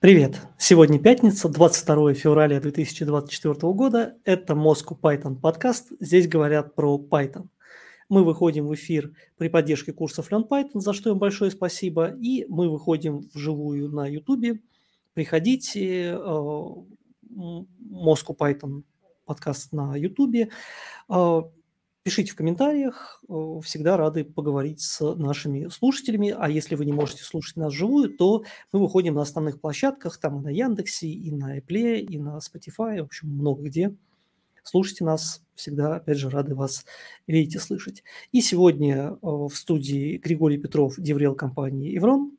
Привет! Сегодня пятница, 22 февраля 2024 года. Это Moscow Python подкаст. Здесь говорят про Python. Мы выходим в эфир при поддержке курсов Learn Python, за что им большое спасибо. И мы выходим вживую на YouTube. Приходите. Э, Moscow Python подкаст на YouTube. Пишите в комментариях, э, всегда рады поговорить с нашими слушателями. А если вы не можете слушать нас живую, то мы выходим на основных площадках, там и на Яндексе, и на Apple, и на Spotify, в общем, много где. Слушайте нас, всегда, опять же, рады вас видеть и слышать. И сегодня э, в студии Григорий Петров, деврел компании «Еврон»,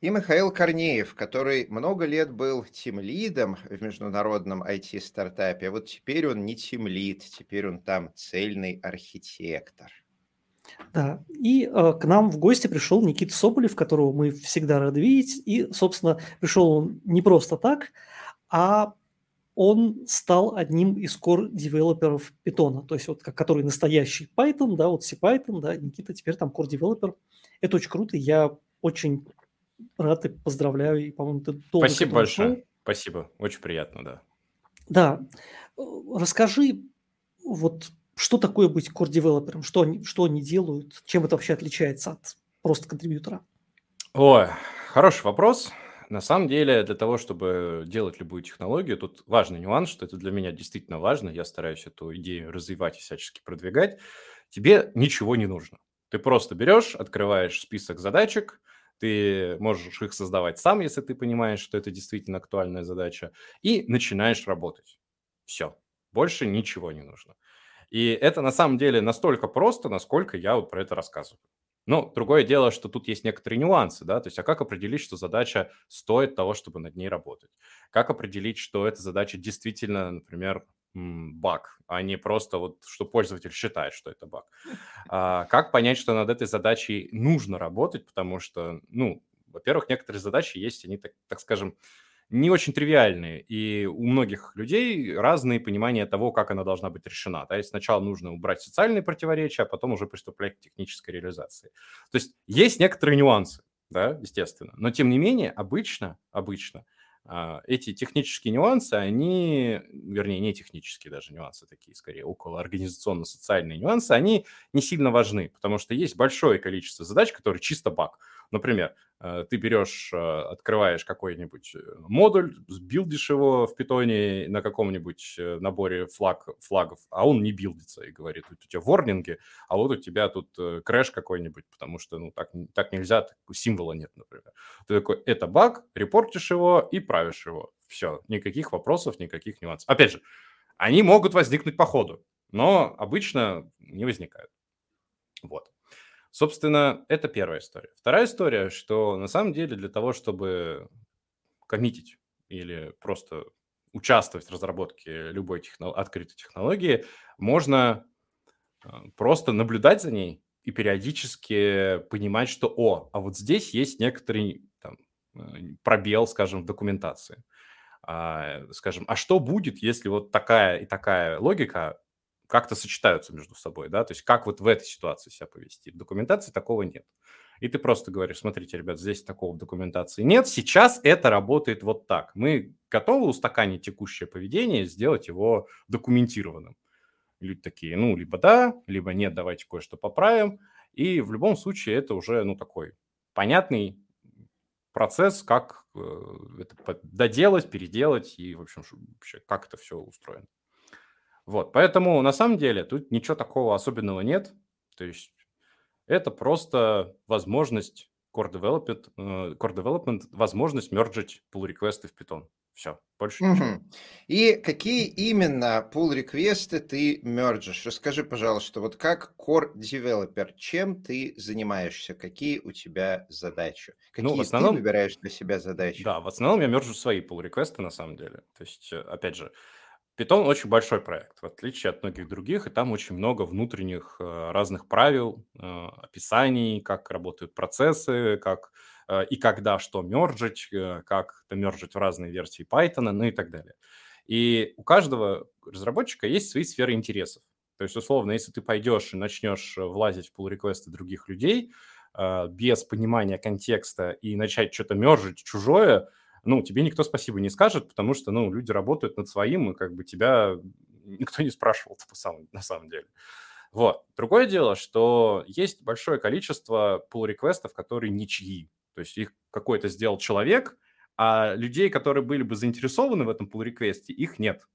и Михаил Корнеев, который много лет был тимлидом в международном IT-стартапе, а вот теперь он не тимлид, теперь он там цельный архитектор. Да, и э, к нам в гости пришел Никита Соболев, которого мы всегда рады видеть, и, собственно, пришел он не просто так, а он стал одним из core-девелоперов Python, то есть вот который настоящий Python, да, вот CPython, да, Никита теперь там core-девелопер. Это очень круто, я очень рад и поздравляю. И, по-моему, ты долго Спасибо большое. Шел. Спасибо. Очень приятно, да. Да. Э, расскажи, вот что такое быть core-девелопером? Что они, что они делают? Чем это вообще отличается от просто контрибьютора? Ой, хороший вопрос. На самом деле, для того, чтобы делать любую технологию, тут важный нюанс, что это для меня действительно важно. Я стараюсь эту идею развивать и всячески продвигать. Тебе ничего не нужно. Ты просто берешь, открываешь список задачек, ты можешь их создавать сам, если ты понимаешь, что это действительно актуальная задача, и начинаешь работать. Все, больше ничего не нужно. И это на самом деле настолько просто, насколько я вот про это рассказываю. Но другое дело, что тут есть некоторые нюансы, да, то есть а как определить, что задача стоит того, чтобы над ней работать? Как определить, что эта задача действительно, например, баг, а не просто вот, что пользователь считает, что это баг. А, как понять, что над этой задачей нужно работать, потому что, ну, во-первых, некоторые задачи есть, они, так, так скажем, не очень тривиальные, и у многих людей разные понимания того, как она должна быть решена. Да? И сначала нужно убрать социальные противоречия, а потом уже приступать к технической реализации. То есть есть некоторые нюансы, да, естественно, но тем не менее обычно, обычно – эти технические нюансы, они, вернее, не технические даже нюансы, такие скорее около организационно-социальные нюансы, они не сильно важны, потому что есть большое количество задач, которые чисто баг. Например, э, ты берешь, э, открываешь какой-нибудь э, модуль, сбилдишь его в питоне на каком-нибудь наборе флаг, флагов, а он не билдится и говорит, у тебя ворнинги, а вот у тебя тут крэш какой-нибудь, потому что ну, так, так нельзя, так, символа нет, например. Ты такой, это баг, репортишь его и правишь его. Все, никаких вопросов, никаких нюансов. Опять же, они могут возникнуть по ходу, но обычно не возникают. Вот. Собственно, это первая история. Вторая история, что на самом деле для того, чтобы коммитить или просто участвовать в разработке любой техно- открытой технологии, можно а, просто наблюдать за ней и периодически понимать, что, о, а вот здесь есть некоторый там, э, пробел, скажем, в документации. А, скажем, а что будет, если вот такая и такая логика как-то сочетаются между собой, да, то есть как вот в этой ситуации себя повести. В документации такого нет. И ты просто говоришь, смотрите, ребят, здесь такого в документации нет, сейчас это работает вот так. Мы готовы устаканить текущее поведение, сделать его документированным. Люди такие, ну, либо да, либо нет, давайте кое-что поправим. И в любом случае это уже, ну, такой понятный процесс, как э, это доделать, переделать и, в общем, вообще, как это все устроено. Вот, поэтому на самом деле тут ничего такого особенного нет. То есть это просто возможность core development, э, core development возможность мерджить pull реквесты в Python. Все, больше угу. ничего. И какие именно pull реквесты ты мерджишь? Расскажи, пожалуйста, вот как core developer, чем ты занимаешься? Какие у тебя задачи? Какие ну, в основном, ты выбираешь для себя задачи? Да, в основном я мержу свои pull реквесты на самом деле. То есть, э, опять же, Python очень большой проект, в отличие от многих других, и там очень много внутренних э, разных правил, э, описаний, как работают процессы, как э, и когда что мерджить, как это мержить в разные версии Python, ну и так далее. И у каждого разработчика есть свои сферы интересов. То есть, условно, если ты пойдешь и начнешь влазить в pull-реквесты других людей без понимания контекста и начать что-то мержить чужое, ну, тебе никто спасибо не скажет, потому что, ну, люди работают над своим, и как бы тебя никто не спрашивал на самом деле. Вот. Другое дело, что есть большое количество pull-реквестов, которые ничьи. То есть их какой-то сделал человек, а людей, которые были бы заинтересованы в этом pull-реквесте, их нет.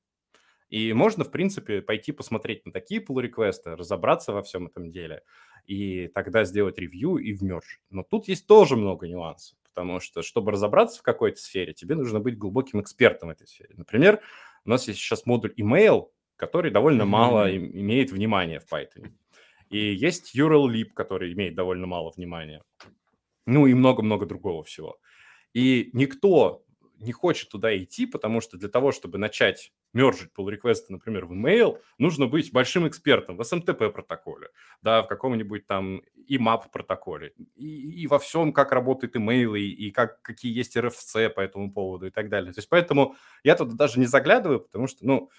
И можно, в принципе, пойти посмотреть на такие pull-реквесты, разобраться во всем этом деле, и тогда сделать ревью и вмерж. Но тут есть тоже много нюансов, потому что, чтобы разобраться в какой-то сфере, тебе нужно быть глубоким экспертом в этой сфере. Например, у нас есть сейчас модуль email, который довольно mm-hmm. мало имеет внимания в Python. И есть URL-lib, который имеет довольно мало внимания. Ну и много-много другого всего. И никто не хочет туда идти, потому что для того, чтобы начать мержить pull реквесты например, в email, нужно быть большим экспертом в SMTP протоколе, да, в каком-нибудь там IMAP протоколе, и, и во всем, как работает email, и, и как, какие есть RFC по этому поводу и так далее. То есть поэтому я туда даже не заглядываю, потому что, ну,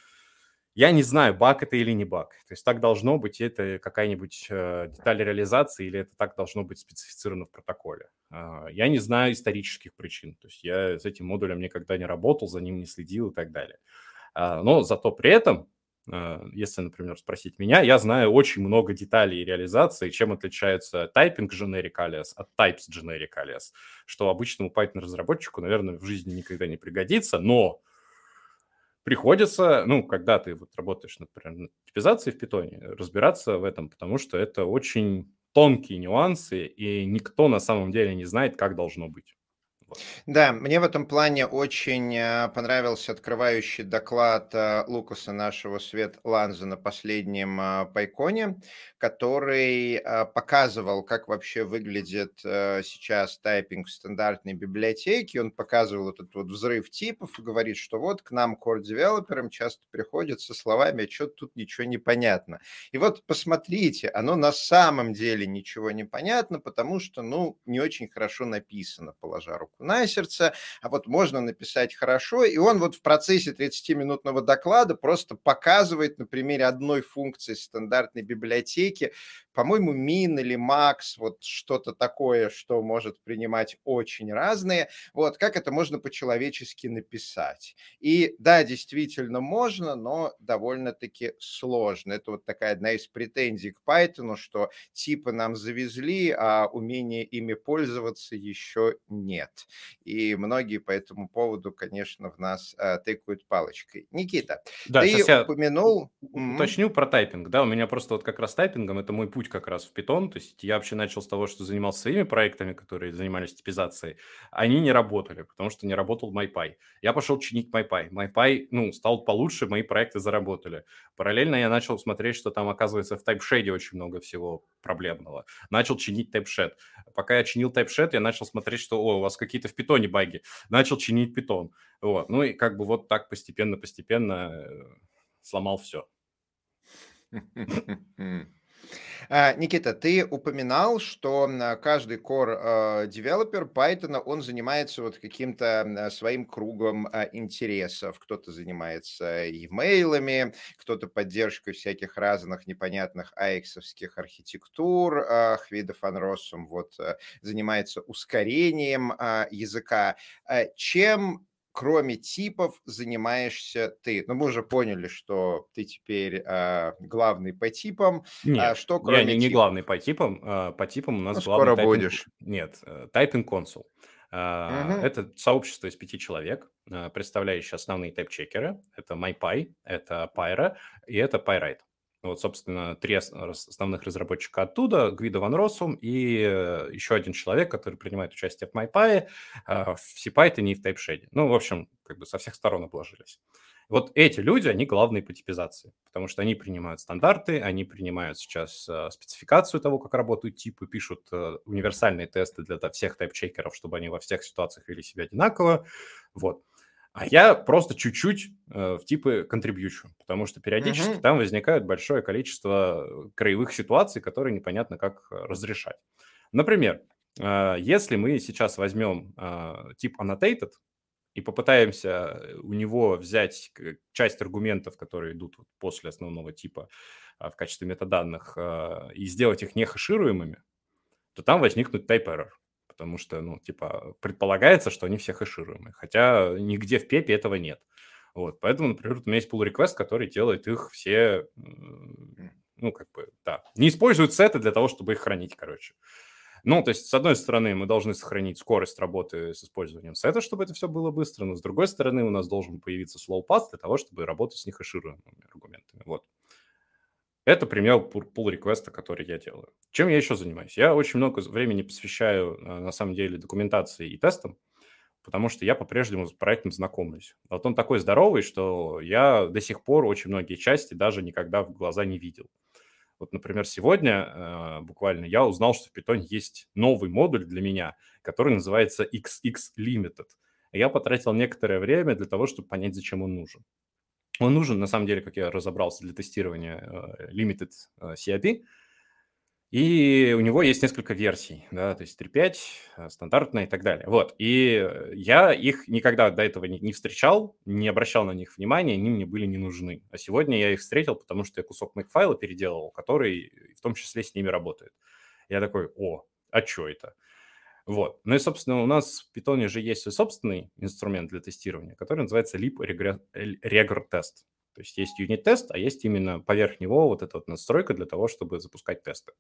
я не знаю, баг это или не баг. То есть так должно быть, это какая-нибудь э, деталь реализации, или это так должно быть специфицировано в протоколе. Э, я не знаю исторических причин. То есть я с этим модулем никогда не работал, за ним не следил и так далее. Э, но зато при этом, э, если, например, спросить меня, я знаю очень много деталей реализации, чем отличается typing generic alias от types generic alias, что обычному Python-разработчику, наверное, в жизни никогда не пригодится, но приходится, ну, когда ты вот работаешь, например, над типизацией в питоне, разбираться в этом, потому что это очень тонкие нюансы, и никто на самом деле не знает, как должно быть. Да, мне в этом плане очень э, понравился открывающий доклад э, Лукаса нашего Свет Ланза на последнем э, Пайконе, который показывал, как вообще выглядит сейчас тайпинг в стандартной библиотеке. Он показывал этот вот взрыв типов и говорит, что вот к нам core-девелоперам часто приходят со словами, а что тут ничего не понятно. И вот посмотрите, оно на самом деле ничего не понятно, потому что, ну, не очень хорошо написано, положа руку на сердце, а вот можно написать хорошо, и он вот в процессе 30-минутного доклада просто показывает на примере одной функции стандартной библиотеки, по-моему, Min или Max, вот что-то такое, что может принимать очень разные, вот как это можно по-человечески написать. И да, действительно можно, но довольно-таки сложно. Это вот такая одна из претензий к Python, что типы нам завезли, а умения ими пользоваться еще нет. И многие по этому поводу, конечно, в нас э, тыкают палочкой. Никита, да, ты упомянул... Уточню про тайпинг. Да, у меня просто вот как раз тайпингом, это мой путь путь как раз в Python. То есть я вообще начал с того, что занимался своими проектами, которые занимались типизацией. Они не работали, потому что не работал MyPy. Я пошел чинить MyPy. MyPy, ну, стал получше, мои проекты заработали. Параллельно я начал смотреть, что там, оказывается, в TypeShed очень много всего проблемного. Начал чинить TypeShed. Пока я чинил TypeShed, я начал смотреть, что, о, у вас какие-то в питоне баги. Начал чинить Python. Вот. Ну и как бы вот так постепенно-постепенно э, сломал все. А, Никита, ты упоминал, что каждый core девелопер Python, он занимается вот каким-то своим кругом интересов. Кто-то занимается имейлами, кто-то поддержкой всяких разных непонятных аексовских архитектур, Хвида Фанросом вот занимается ускорением языка. Чем кроме типов занимаешься ты? Ну, мы уже поняли, что ты теперь э, главный по типам. Нет, а что кроме я не, не главный по типам. Э, по типам у нас ну, главный скоро тайпинг... будешь. Нет, тайпинг консул. Uh, угу. Это сообщество из пяти человек, представляющее основные тайп-чекеры. Это MyPy, это Pyra и это PyWrite. Вот, собственно, три основных разработчика оттуда, Гвидо Ван Россум и э, еще один человек, который принимает участие в MyPy, а, в CPython и в TypeShed. Ну, в общем, как бы со всех сторон обложились. Вот эти люди, они главные по типизации, потому что они принимают стандарты, они принимают сейчас э, спецификацию того, как работают типы, пишут э, универсальные тесты для всех тайп-чекеров, чтобы они во всех ситуациях вели себя одинаково. Вот. А я просто чуть-чуть э, в типы контрибьючу, потому что периодически uh-huh. там возникает большое количество краевых ситуаций, которые непонятно как разрешать. Например, э, если мы сейчас возьмем э, тип annotated и попытаемся э, у него взять часть аргументов, которые идут после основного типа э, в качестве метаданных, э, и сделать их не хэшируемыми, то там возникнут type error потому что, ну, типа, предполагается, что они все хэшируемые, хотя нигде в пепе этого нет. Вот, поэтому, например, у меня есть pull request, который делает их все, ну, как бы, да, не используют сеты для того, чтобы их хранить, короче. Ну, то есть, с одной стороны, мы должны сохранить скорость работы с использованием сета, чтобы это все было быстро, но с другой стороны, у нас должен появиться slow path для того, чтобы работать с нехэшируемыми аргументами. Вот. Это пример pull реквеста который я делаю. Чем я еще занимаюсь? Я очень много времени посвящаю, э, на самом деле, документации и тестам потому что я по-прежнему с проектом знакомлюсь. Вот он такой здоровый, что я до сих пор очень многие части даже никогда в глаза не видел. Вот, например, сегодня э, буквально я узнал, что в Python есть новый модуль для меня, который называется XX Limited. я потратил некоторое время для того, чтобы понять, зачем он нужен. Он нужен, на самом деле, как я разобрался, для тестирования э, Limited э, CIP, и у него есть несколько версий, да, то есть 3.5, э, стандартная и так далее. Вот, и я их никогда до этого не, не встречал, не обращал на них внимания, они мне были не нужны. А сегодня я их встретил, потому что я кусок make переделал, который в том числе с ними работает. Я такой, о, а что это? Вот. Ну и, собственно, у нас в Python же есть свой собственный инструмент для тестирования, который называется Lip Regr Test. То есть есть юнит-тест, а есть именно поверх него вот эта вот настройка для того, чтобы запускать тесты.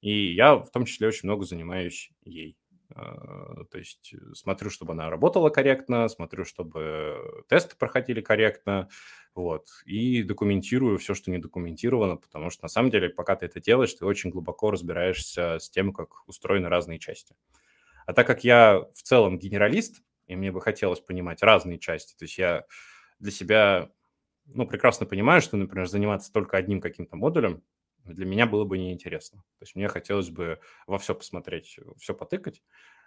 И я в том числе очень много занимаюсь ей. А, то есть смотрю, чтобы она работала корректно, смотрю, чтобы тесты проходили корректно, вот, и документирую все, что не документировано, потому что на самом деле, пока ты это делаешь, ты очень глубоко разбираешься с тем, как устроены разные части. А так как я в целом генералист, и мне бы хотелось понимать разные части, то есть я для себя ну, прекрасно понимаю, что, например, заниматься только одним каким-то модулем для меня было бы неинтересно. То есть мне хотелось бы во все посмотреть, все потыкать,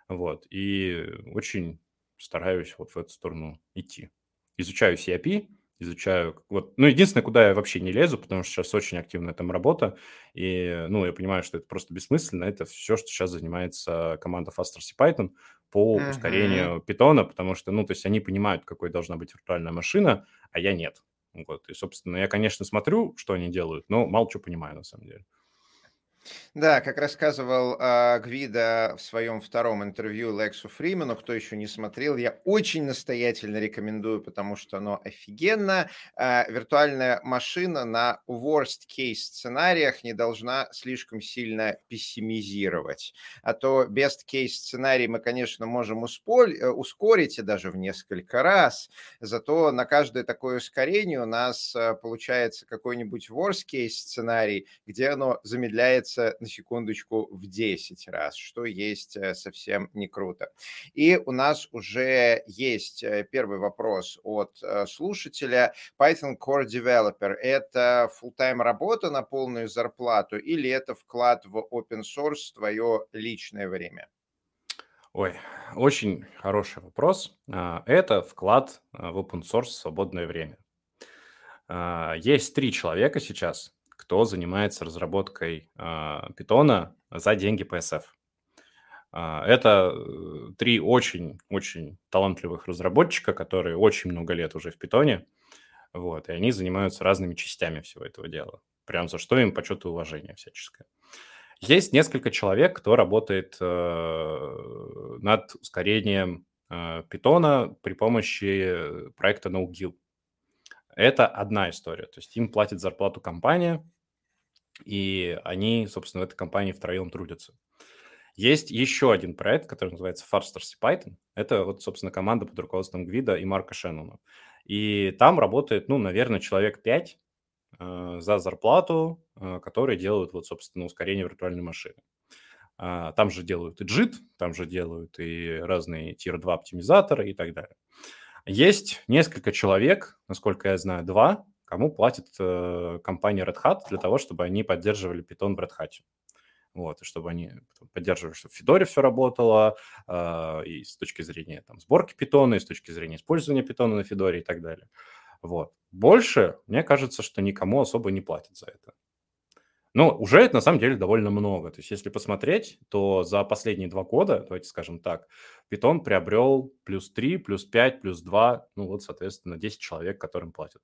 вот, и очень стараюсь вот в эту сторону идти. Изучаю CIP, изучаю, вот, ну, единственное, куда я вообще не лезу, потому что сейчас очень активная там работа, и, ну, я понимаю, что это просто бессмысленно, это все, что сейчас занимается команда FastRC Python по uh-huh. ускорению питона, потому что, ну, то есть они понимают, какой должна быть виртуальная машина, а я нет. Вот. И, собственно, я, конечно, смотрю, что они делают, но мало что понимаю на самом деле. Да, как рассказывал э, Гвида в своем втором интервью Лексу Фримену, кто еще не смотрел, я очень настоятельно рекомендую, потому что оно офигенно. Э, виртуальная машина на worst case сценариях не должна слишком сильно пессимизировать. А то best case сценарий мы, конечно, можем усполь, э, ускорить и даже в несколько раз. Зато на каждое такое ускорение у нас э, получается какой-нибудь worst case сценарий, где оно замедляется ускоряется на секундочку в 10 раз, что есть э, совсем не круто. И у нас уже есть э, первый вопрос от э, слушателя. Python Core Developer – это full-time работа на полную зарплату или это вклад в open source твое личное время? Ой, очень хороший вопрос. А, это вклад в open source в свободное время. А, есть три человека сейчас, кто занимается разработкой питона за деньги PSF. А, это э, три очень-очень талантливых разработчика, которые очень много лет уже в питоне, вот, и они занимаются разными частями всего этого дела. Прям за что им почет и уважение всяческое. Есть несколько человек, кто работает э, над ускорением э, питона при помощи проекта NoGill. Это одна история. То есть им платит зарплату компания, и они, собственно, в этой компании втроем трудятся. Есть еще один проект, который называется Farsters Python. Это вот, собственно, команда под руководством Гвида и Марка Шеннона. И там работает, ну, наверное, человек 5 э, за зарплату, э, которые делают, вот, собственно, ускорение виртуальной машины. Э, там же делают и JIT, там же делают и разные Tier-2 оптимизаторы и так далее. Есть несколько человек, насколько я знаю, два, кому платит э, компания Red Hat для того, чтобы они поддерживали Python в Red Hat. Вот, и чтобы они поддерживали, чтобы в Федоре все работало, э, и с точки зрения там, сборки питона, и с точки зрения использования питона на Федоре и так далее. Вот. Больше, мне кажется, что никому особо не платят за это. Но уже это на самом деле довольно много. То есть если посмотреть, то за последние два года, давайте скажем так, Python приобрел плюс 3, плюс 5, плюс 2, ну вот, соответственно, 10 человек, которым платят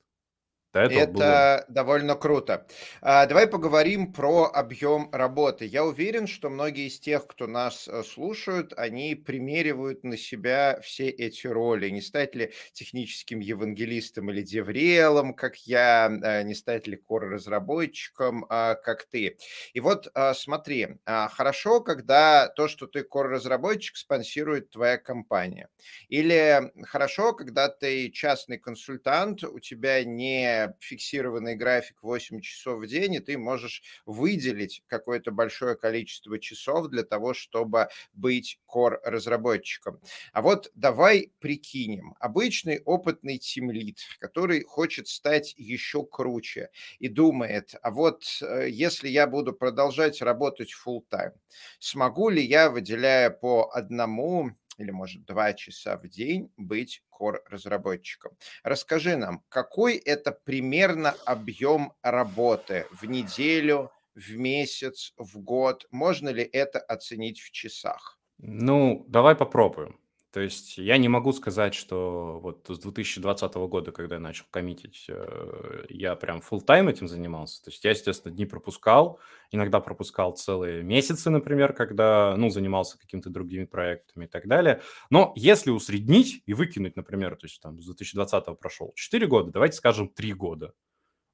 Этого Это было... довольно круто. А, давай поговорим про объем работы. Я уверен, что многие из тех, кто нас э, слушают, они примеривают на себя все эти роли. Не стать ли техническим евангелистом или деврелом, как я, э, не стать ли core-разработчиком, а, как ты. И вот а, смотри, хорошо, когда то, что ты core-разработчик, спонсирует твоя компания. Или хорошо, когда ты частный консультант, у тебя не фиксированный график 8 часов в день, и ты можешь выделить какое-то большое количество часов для того, чтобы быть core-разработчиком. А вот давай прикинем. Обычный опытный тимлид, который хочет стать еще круче и думает, а вот э, если я буду продолжать работать full time, смогу ли я, выделяя по одному или, может, два часа в день быть core-разработчиком. Расскажи нам, какой это примерно объем работы в неделю, в месяц, в год? Можно ли это оценить в часах? Ну, давай попробуем. То есть я не могу сказать, что вот с 2020 года, когда я начал коммитить, э, я прям full тайм этим занимался. То есть я, естественно, дни пропускал, иногда пропускал целые месяцы, например, когда, ну, занимался какими-то другими проектами и так далее. Но если усреднить и выкинуть, например, то есть там с 2020 прошел 4 года, давайте скажем 3 года.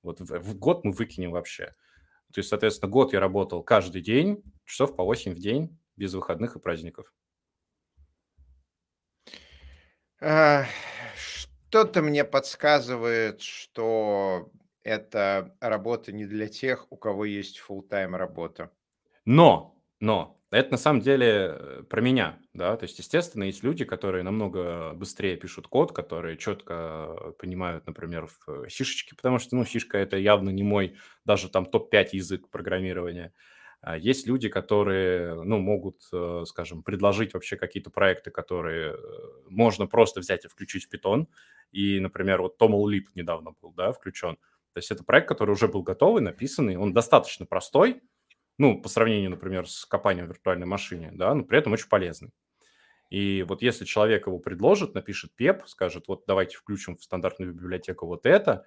Вот в, в год мы выкинем вообще. То есть, соответственно, год я работал каждый день, часов по 8 в день, без выходных и праздников. Что-то мне подсказывает, что это работа не для тех, у кого есть full-time работа. Но, но, это на самом деле э, про меня, да, то есть, естественно, есть люди, которые намного быстрее пишут код, которые четко понимают, например, в фишечке, потому что, ну, фишка это явно не мой даже там топ-5 язык программирования. Есть люди, которые, ну, могут, э, скажем, предложить вообще какие-то проекты, которые э, можно просто взять и включить в Python. И, например, вот Toml Lib недавно был, да, включен. То есть это проект, который уже был готовый, написанный, он достаточно простой, ну, по сравнению, например, с копанием в виртуальной машине, да, но при этом очень полезный. И вот если человек его предложит, напишет PEP, скажет, вот давайте включим в стандартную библиотеку вот это,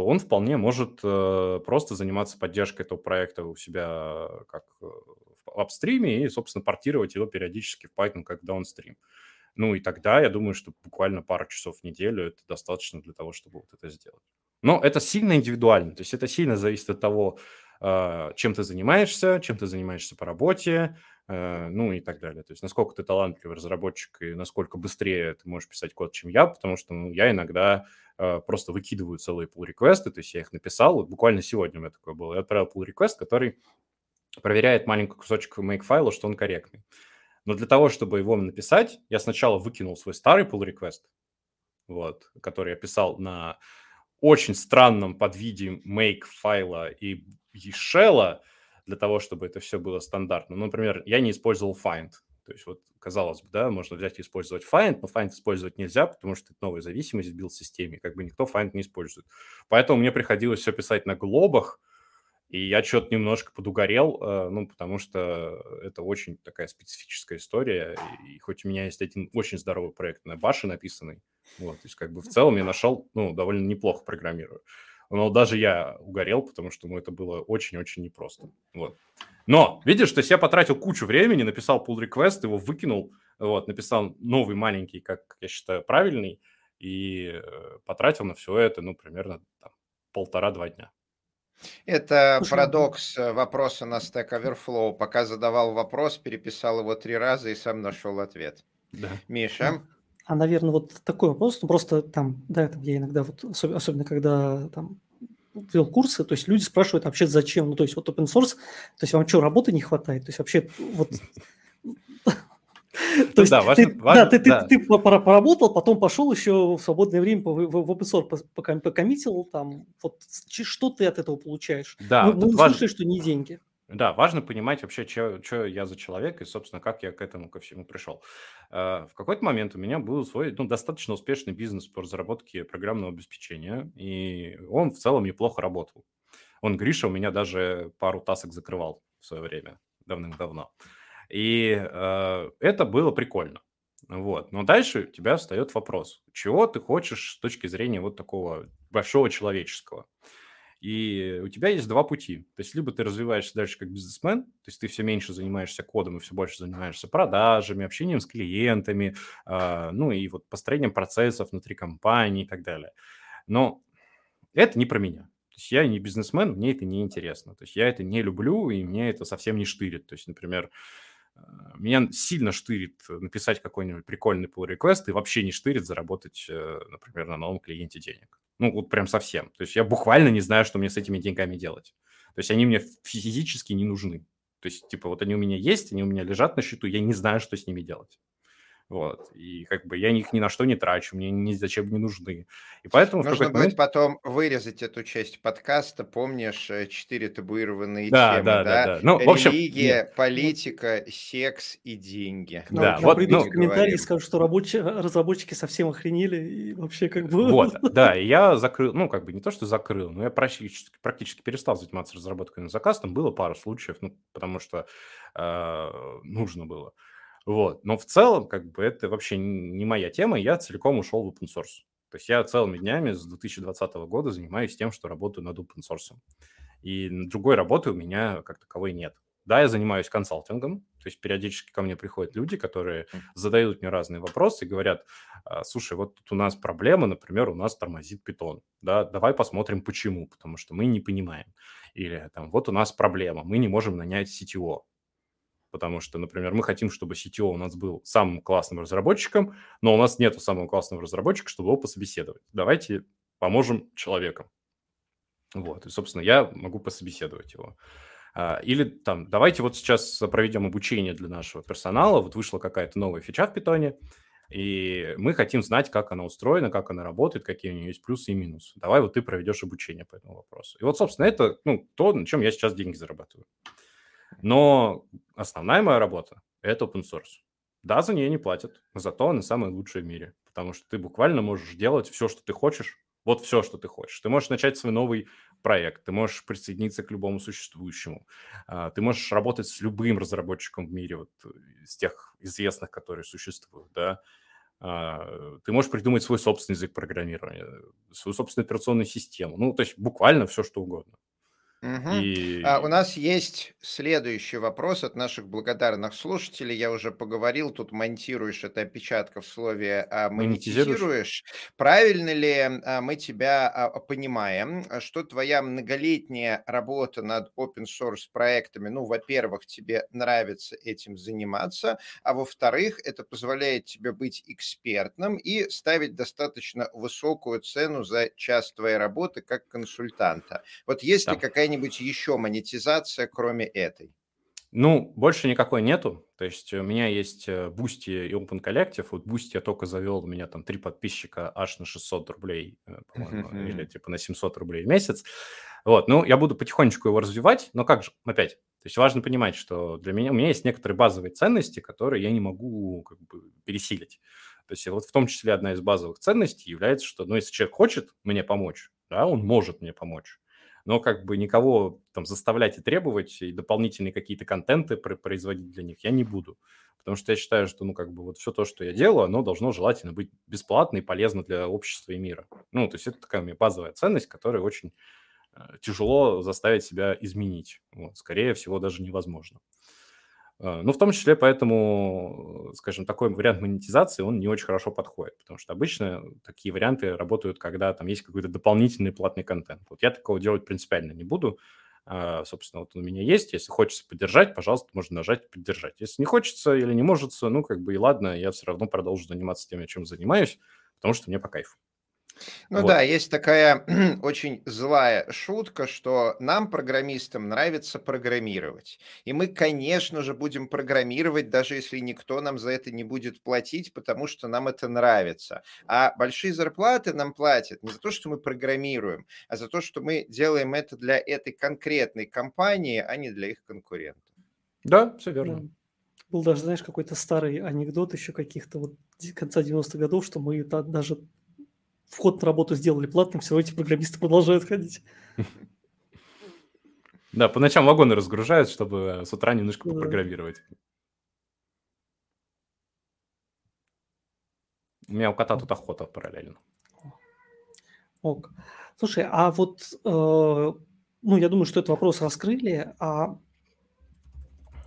то он вполне может э, просто заниматься поддержкой этого проекта у себя как э, в апстриме и, собственно, портировать его периодически в Python как даунстрим. Ну и тогда я думаю, что буквально пару часов в неделю это достаточно для того, чтобы вот это сделать. Но это сильно индивидуально, то есть это сильно зависит от того, э, чем ты занимаешься, чем ты занимаешься по работе, Э, ну и так далее. То есть насколько ты талантливый разработчик и насколько быстрее ты можешь писать код, чем я, потому что ну, я иногда э, просто выкидываю целые pull реквесты то есть я их написал, буквально сегодня у меня такое было, я отправил pull request, который проверяет маленький кусочек make файла, что он корректный. Но для того, чтобы его написать, я сначала выкинул свой старый pull request, вот, который я писал на очень странном подвиде make файла и shell, для того, чтобы это все было стандартно. Ну, например, я не использовал find. То есть вот, казалось бы, да, можно взять и использовать find, но find использовать нельзя, потому что это новая зависимость в билд-системе, как бы никто find не использует. Поэтому мне приходилось все писать на глобах, и я что-то немножко подугорел, э, ну, потому что это очень такая специфическая история, и хоть у меня есть один очень здоровый проект на баше написанный, вот, то есть как бы в целом я нашел, ну, довольно неплохо программирую. Но даже я угорел, потому что ну, это было очень-очень непросто. Вот. Но, видишь, то есть я потратил кучу времени, написал pull request, его выкинул, вот, написал новый маленький, как я считаю, правильный, и э, потратил на все это, ну, примерно полтора-два дня. Это Слушай, парадокс э, вопроса на Stack Overflow. Пока задавал вопрос, переписал его три раза и сам нашел ответ. Да. Миша? А, наверное, вот такой вопрос, ну, просто там, да, там я иногда вот, особенно, особенно когда там вел курсы, то есть люди спрашивают вообще зачем, ну, то есть вот open source, то есть вам что, работы не хватает, то есть вообще вот... То ну есть, ты, поработал, потом пошел еще в свободное время в, open source покоммитил, там, вот что ты от этого получаешь? Да, мы, мы важно, слышали, что не деньги. Да, важно понимать вообще, что я за человек и, собственно, как я к этому ко всему пришел. Э, в какой-то момент у меня был свой ну, достаточно успешный бизнес по разработке программного обеспечения, и он в целом неплохо работал. Он, Гриша, у меня даже пару тасок закрывал в свое время, давным-давно. И э, это было прикольно. Вот. Но дальше у тебя встает вопрос, чего ты хочешь с точки зрения вот такого большого человеческого. И у тебя есть два пути. То есть либо ты развиваешься дальше как бизнесмен, то есть ты все меньше занимаешься кодом и все больше занимаешься продажами, общением с клиентами, э, ну и вот построением процессов внутри компании и так далее. Но это не про меня. То есть я не бизнесмен, мне это не интересно. То есть я это не люблю, и мне это совсем не штырит. То есть, например, э, меня сильно штырит написать какой-нибудь прикольный pull request и вообще не штырит заработать, э, например, на новом клиенте денег. Ну, вот прям совсем. То есть я буквально не знаю, что мне с этими деньгами делать. То есть они мне физически не нужны. То есть, типа, вот они у меня есть, они у меня лежат на счету, я не знаю, что с ними делать. Вот. И как бы я их ни на что не трачу, мне ни зачем не нужны. И поэтому Нужно будет момент... потом вырезать эту часть подкаста. Помнишь, э, четыре табуированные да, темы, да? Да, да, да. Ну, в общем, Религия, нет. политика, секс и деньги. Ну, да, вот, приду ну, в комментарии и скажу, что рабочие, разработчики совсем охренели и вообще как бы... Вот, да, и я закрыл, ну, как бы не то, что закрыл, но я практически, практически перестал заниматься разработкой на заказ. Там было пару случаев, ну, потому что э, нужно было. Вот. Но в целом, как бы, это вообще не моя тема, я целиком ушел в open source. То есть я целыми днями с 2020 года занимаюсь тем, что работаю над open source. И другой работы у меня как таковой нет. Да, я занимаюсь консалтингом, то есть периодически ко мне приходят люди, которые задают мне разные вопросы и говорят, «А, слушай, вот тут у нас проблема, например, у нас тормозит питон, да, давай посмотрим почему, потому что мы не понимаем. Или там, вот у нас проблема, мы не можем нанять CTO, потому что, например, мы хотим, чтобы CTO у нас был самым классным разработчиком, но у нас нет самого классного разработчика, чтобы его пособеседовать. Давайте поможем человекам. Вот, и, собственно, я могу пособеседовать его. А, или там, давайте вот сейчас проведем обучение для нашего персонала, вот вышла какая-то новая фича в питоне, и мы хотим знать, как она устроена, как она работает, какие у нее есть плюсы и минусы. Давай вот ты проведешь обучение по этому вопросу. И вот, собственно, это ну, то, на чем я сейчас деньги зарабатываю. Но основная моя работа – это open source. Да, за нее не платят, зато она самая лучшая в мире, потому что ты буквально можешь делать все, что ты хочешь, вот все, что ты хочешь. Ты можешь начать свой новый проект, ты можешь присоединиться к любому существующему, а, ты можешь работать с любым разработчиком в мире, вот из тех известных, которые существуют, да. А, ты можешь придумать свой собственный язык программирования, свою собственную операционную систему, ну, то есть буквально все, что угодно. Угу. И... А, у нас есть следующий вопрос от наших благодарных слушателей. Я уже поговорил, тут монтируешь это опечатка в слове а, монетизируешь. Правильно ли а, мы тебя а, понимаем, что твоя многолетняя работа над open source проектами, ну, во-первых, тебе нравится этим заниматься, а во-вторых, это позволяет тебе быть экспертным и ставить достаточно высокую цену за час твоей работы как консультанта. Вот есть да. ли какая какая-нибудь еще монетизация, кроме этой? Ну, больше никакой нету. То есть у меня есть Boosty э, и Open Collective. Вот Boosty я только завел, у меня там три подписчика аж на 600 рублей, э, по-моему, или типа на 700 рублей в месяц. Вот, ну, я буду потихонечку его развивать, но как же, опять, то есть важно понимать, что для меня, у меня есть некоторые базовые ценности, которые я не могу как бы пересилить. То есть вот в том числе одна из базовых ценностей является, что, ну, если человек хочет мне помочь, да, он может мне помочь но как бы никого там заставлять и требовать, и дополнительные какие-то контенты производить для них я не буду. Потому что я считаю, что, ну, как бы вот все то, что я делаю, оно должно желательно быть бесплатно и полезно для общества и мира. Ну, то есть это такая у базовая ценность, которая очень э, тяжело заставить себя изменить. Вот, скорее всего, даже невозможно. А, ну, в том числе поэтому, скажем, такой вариант монетизации, он не очень хорошо подходит, потому что обычно такие варианты работают, когда там есть какой-то дополнительный платный контент. Вот я такого делать принципиально не буду. А, собственно, вот он у меня есть. Если хочется поддержать, пожалуйста, можно нажать «Поддержать». Если не хочется или не может, ну, как бы и ладно, я все равно продолжу заниматься тем, чем занимаюсь, потому что мне по кайфу. Ну вот. да, есть такая очень злая шутка, что нам, программистам, нравится программировать. И мы, конечно же, будем программировать, даже если никто нам за это не будет платить, потому что нам это нравится. А большие зарплаты нам платят не за то, что мы программируем, а за то, что мы делаем это для этой конкретной компании, а не для их конкурентов. Да, все верно. Был даже, знаешь, какой-то старый анекдот еще каких-то вот конца 90-х годов, что мы даже вход на работу сделали платным, все эти программисты продолжают ходить. Да, по ночам вагоны разгружают, чтобы с утра немножко попрограммировать. У меня у кота тут охота параллельно. Ок. Слушай, а вот, э, ну, я думаю, что этот вопрос раскрыли, а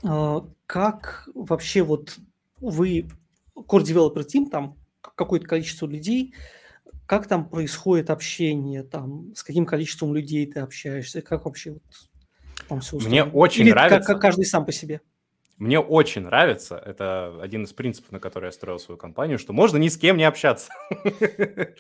э, как вообще вот вы, Core Developer Team, там какое-то количество людей, как там происходит общение, там, с каким количеством людей ты общаешься, как вообще вот там все устроено? Мне очень Или нравится. Как, каждый сам по себе? Мне очень нравится, это один из принципов, на который я строил свою компанию, что можно ни с кем не общаться.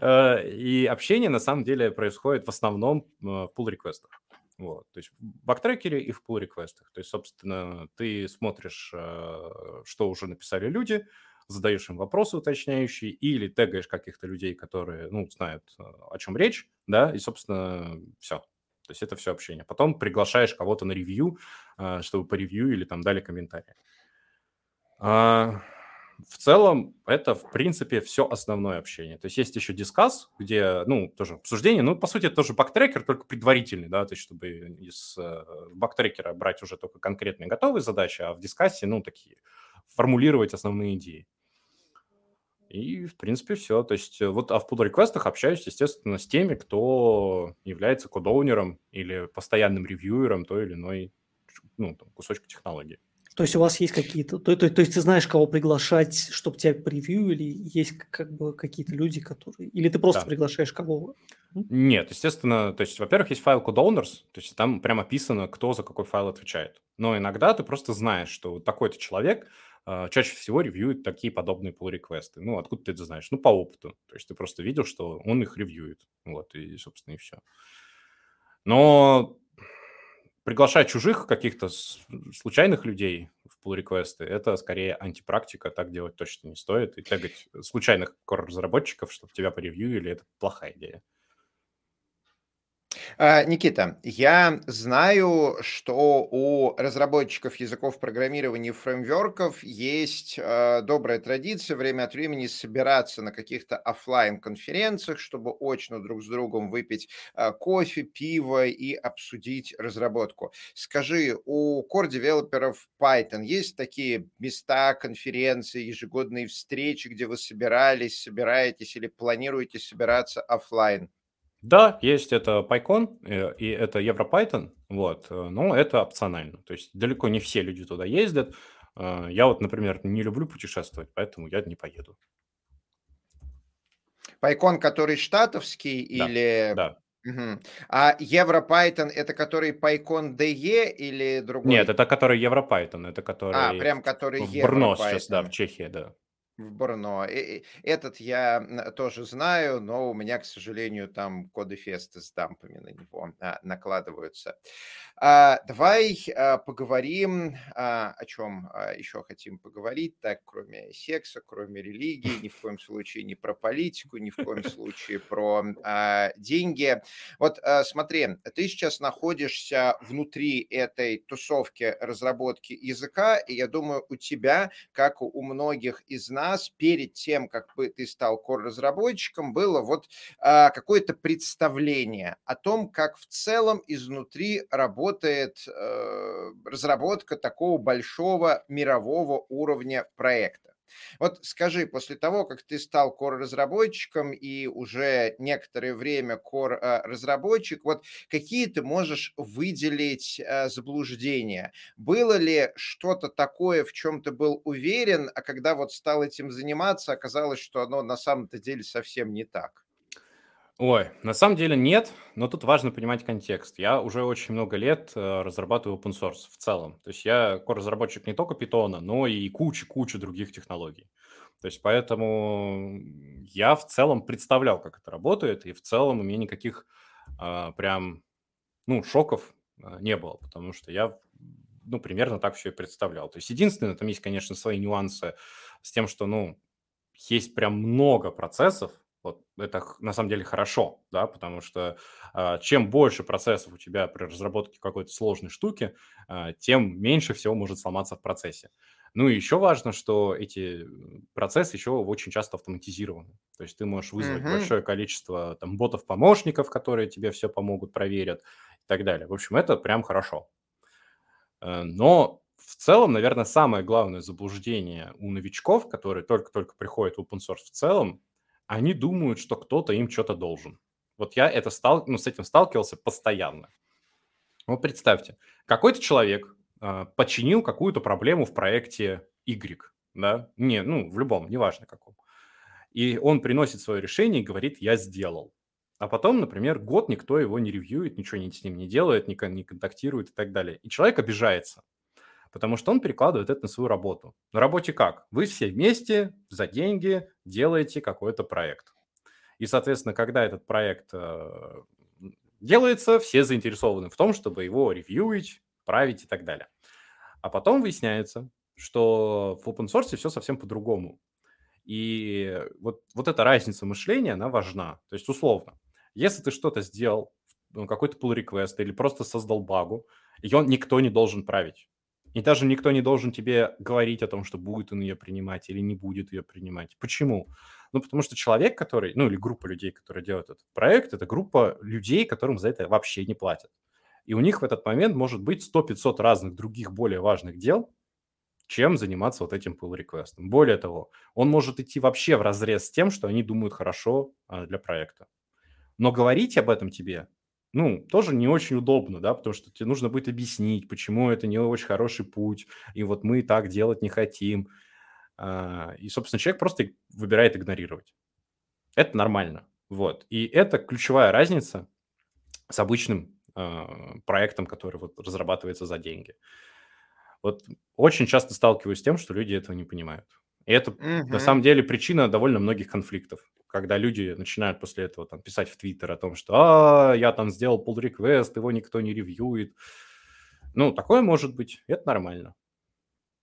Э, и общение на самом деле происходит в основном э, в pull реквестах Вот, то есть в бактрекере и в pull реквестах То есть, собственно, ты смотришь, э, что уже написали люди, задаешь им вопросы уточняющие или тегаешь каких-то людей, которые, ну, знают, э, о чем речь, да, и, собственно, все. То есть это все общение. Потом приглашаешь кого-то на ревью, э, чтобы по ревью или там дали комментарии. А, в целом, это, в принципе, все основное общение. То есть есть еще дискас, где, ну, тоже обсуждение, ну, по сути, это тоже бактрекер, только предварительный, да, то есть чтобы из э, бактрекера брать уже только конкретные готовые задачи, а в дискассе, ну, такие, формулировать основные идеи. И, в принципе, все. То есть э, вот а в pull реквестах общаюсь, естественно, с теми, кто является кодоунером или постоянным ревьюером той или иной ну, там, кусочка технологии. То есть у вас есть какие-то... То, то, то есть ты знаешь, кого приглашать, чтобы тебя превьюили? Есть как бы какие-то люди, которые... Или ты просто да. приглашаешь кого? Нет, естественно, то есть, во-первых, есть файл CodeOwners, то есть там прямо описано, кто за какой файл отвечает. Но иногда ты просто знаешь, что такой-то человек чаще всего ревьюет такие подобные pull реквесты Ну, откуда ты это знаешь? Ну, по опыту. То есть ты просто видел, что он их ревьюет. Вот, и, собственно, и все. Но приглашать чужих каких-то случайных людей в pull реквесты это скорее антипрактика, так делать точно не стоит. И тегать случайных разработчиков, чтобы тебя поревьюили, это плохая идея. А, Никита, я знаю, что у разработчиков языков программирования и фреймворков есть э, добрая традиция время от времени собираться на каких-то офлайн конференциях чтобы очно друг с другом выпить э, кофе, пиво и обсудить разработку. Скажи, у core-девелоперов Python есть такие места, конференции, ежегодные встречи, где вы собирались, собираетесь или планируете собираться офлайн? Да, есть это PyCon э, и это EuroPython, вот, э, но это опционально. То есть далеко не все люди туда ездят. Э, я вот, например, не люблю путешествовать, поэтому я не поеду. PyCon, который штатовский Да, или... да. Мгм. А EuroPython это который PyCon DE или Нет, это который EuroPython, это А, который прям который в Брно сейчас, да, в Чехии, да в Борно. И, этот я тоже знаю, но у меня, к сожалению, там коды фесты с дампами на него а, накладываются. А, давай а, поговорим, а, о чем еще хотим поговорить, так, кроме секса, кроме религии, ни в коем случае не про политику, ни в коем случае про деньги. Вот смотри, ты сейчас находишься внутри этой тусовки разработки языка, и я думаю, у тебя, как у многих из нас, перед тем, как бы ты стал core-разработчиком, было вот какое-то представление о том, как в целом изнутри работает э, разработка такого большого мирового уровня проекта. Вот скажи, после того, как ты стал core-разработчиком и уже некоторое время core-разработчик, вот какие ты можешь выделить э, заблуждения? Было ли что-то такое, в чем ты был уверен, а когда вот стал этим заниматься, оказалось, что оно на самом-то деле совсем не так? Ой, на самом деле нет, но тут важно понимать контекст. Я уже очень много лет э, разрабатываю open source в целом. То есть я разработчик не только Python, но и куча-куча других технологий. То есть поэтому я в целом представлял, как это работает, и в целом у меня никаких э, прям, ну, шоков э, не было, потому что я, ну, примерно так все и представлял. То есть единственное, там есть, конечно, свои нюансы с тем, что, ну, есть прям много процессов, вот это на самом деле хорошо, да, потому что э, чем больше процессов у тебя при разработке какой-то сложной штуки, э, тем меньше всего может сломаться в процессе. Ну и еще важно, что эти процессы еще очень часто автоматизированы. То есть ты можешь вызвать mm-hmm. большое количество там ботов-помощников, которые тебе все помогут, проверят и так далее. В общем, это прям хорошо. Э, но в целом, наверное, самое главное заблуждение у новичков, которые только-только приходят в open source в целом, они думают, что кто-то им что-то должен. Вот я это стал, ну, с этим сталкивался постоянно. Вот представьте, какой-то человек э, починил какую-то проблему в проекте Y, да, не, ну, в любом, неважно каком. И он приносит свое решение и говорит, я сделал. А потом, например, год никто его не ревьюет, ничего с ним не делает, не, контактирует и так далее. И человек обижается, потому что он перекладывает это на свою работу. На работе как? Вы все вместе за деньги делаете какой-то проект. И, соответственно, когда этот проект э, делается, все заинтересованы в том, чтобы его ревьюить, править и так далее. А потом выясняется, что в open source все совсем по-другому. И вот, вот эта разница мышления, она важна. То есть, условно, если ты что-то сделал, ну, какой-то pull request или просто создал багу, ее никто не должен править. И даже никто не должен тебе говорить о том, что будет он ее принимать или не будет ее принимать. Почему? Ну, потому что человек, который, ну, или группа людей, которые делают этот проект, это группа людей, которым за это вообще не платят. И у них в этот момент может быть 100-500 разных других более важных дел, чем заниматься вот этим pull реквестом Более того, он может идти вообще в разрез с тем, что они думают хорошо а, для проекта. Но говорить об этом тебе ну, тоже не очень удобно, да, потому что тебе нужно будет объяснить, почему это не очень хороший путь, и вот мы так делать не хотим. А, и, собственно, человек просто выбирает игнорировать. Это нормально. Вот. И это ключевая разница с обычным э, проектом, который вот разрабатывается за деньги. Вот очень часто сталкиваюсь с тем, что люди этого не понимают. И это, угу. на самом деле, причина довольно многих конфликтов когда люди начинают после этого там писать в Твиттер о том, что а, я там сделал pull request, его никто не ревьюет. Ну, такое может быть, это нормально.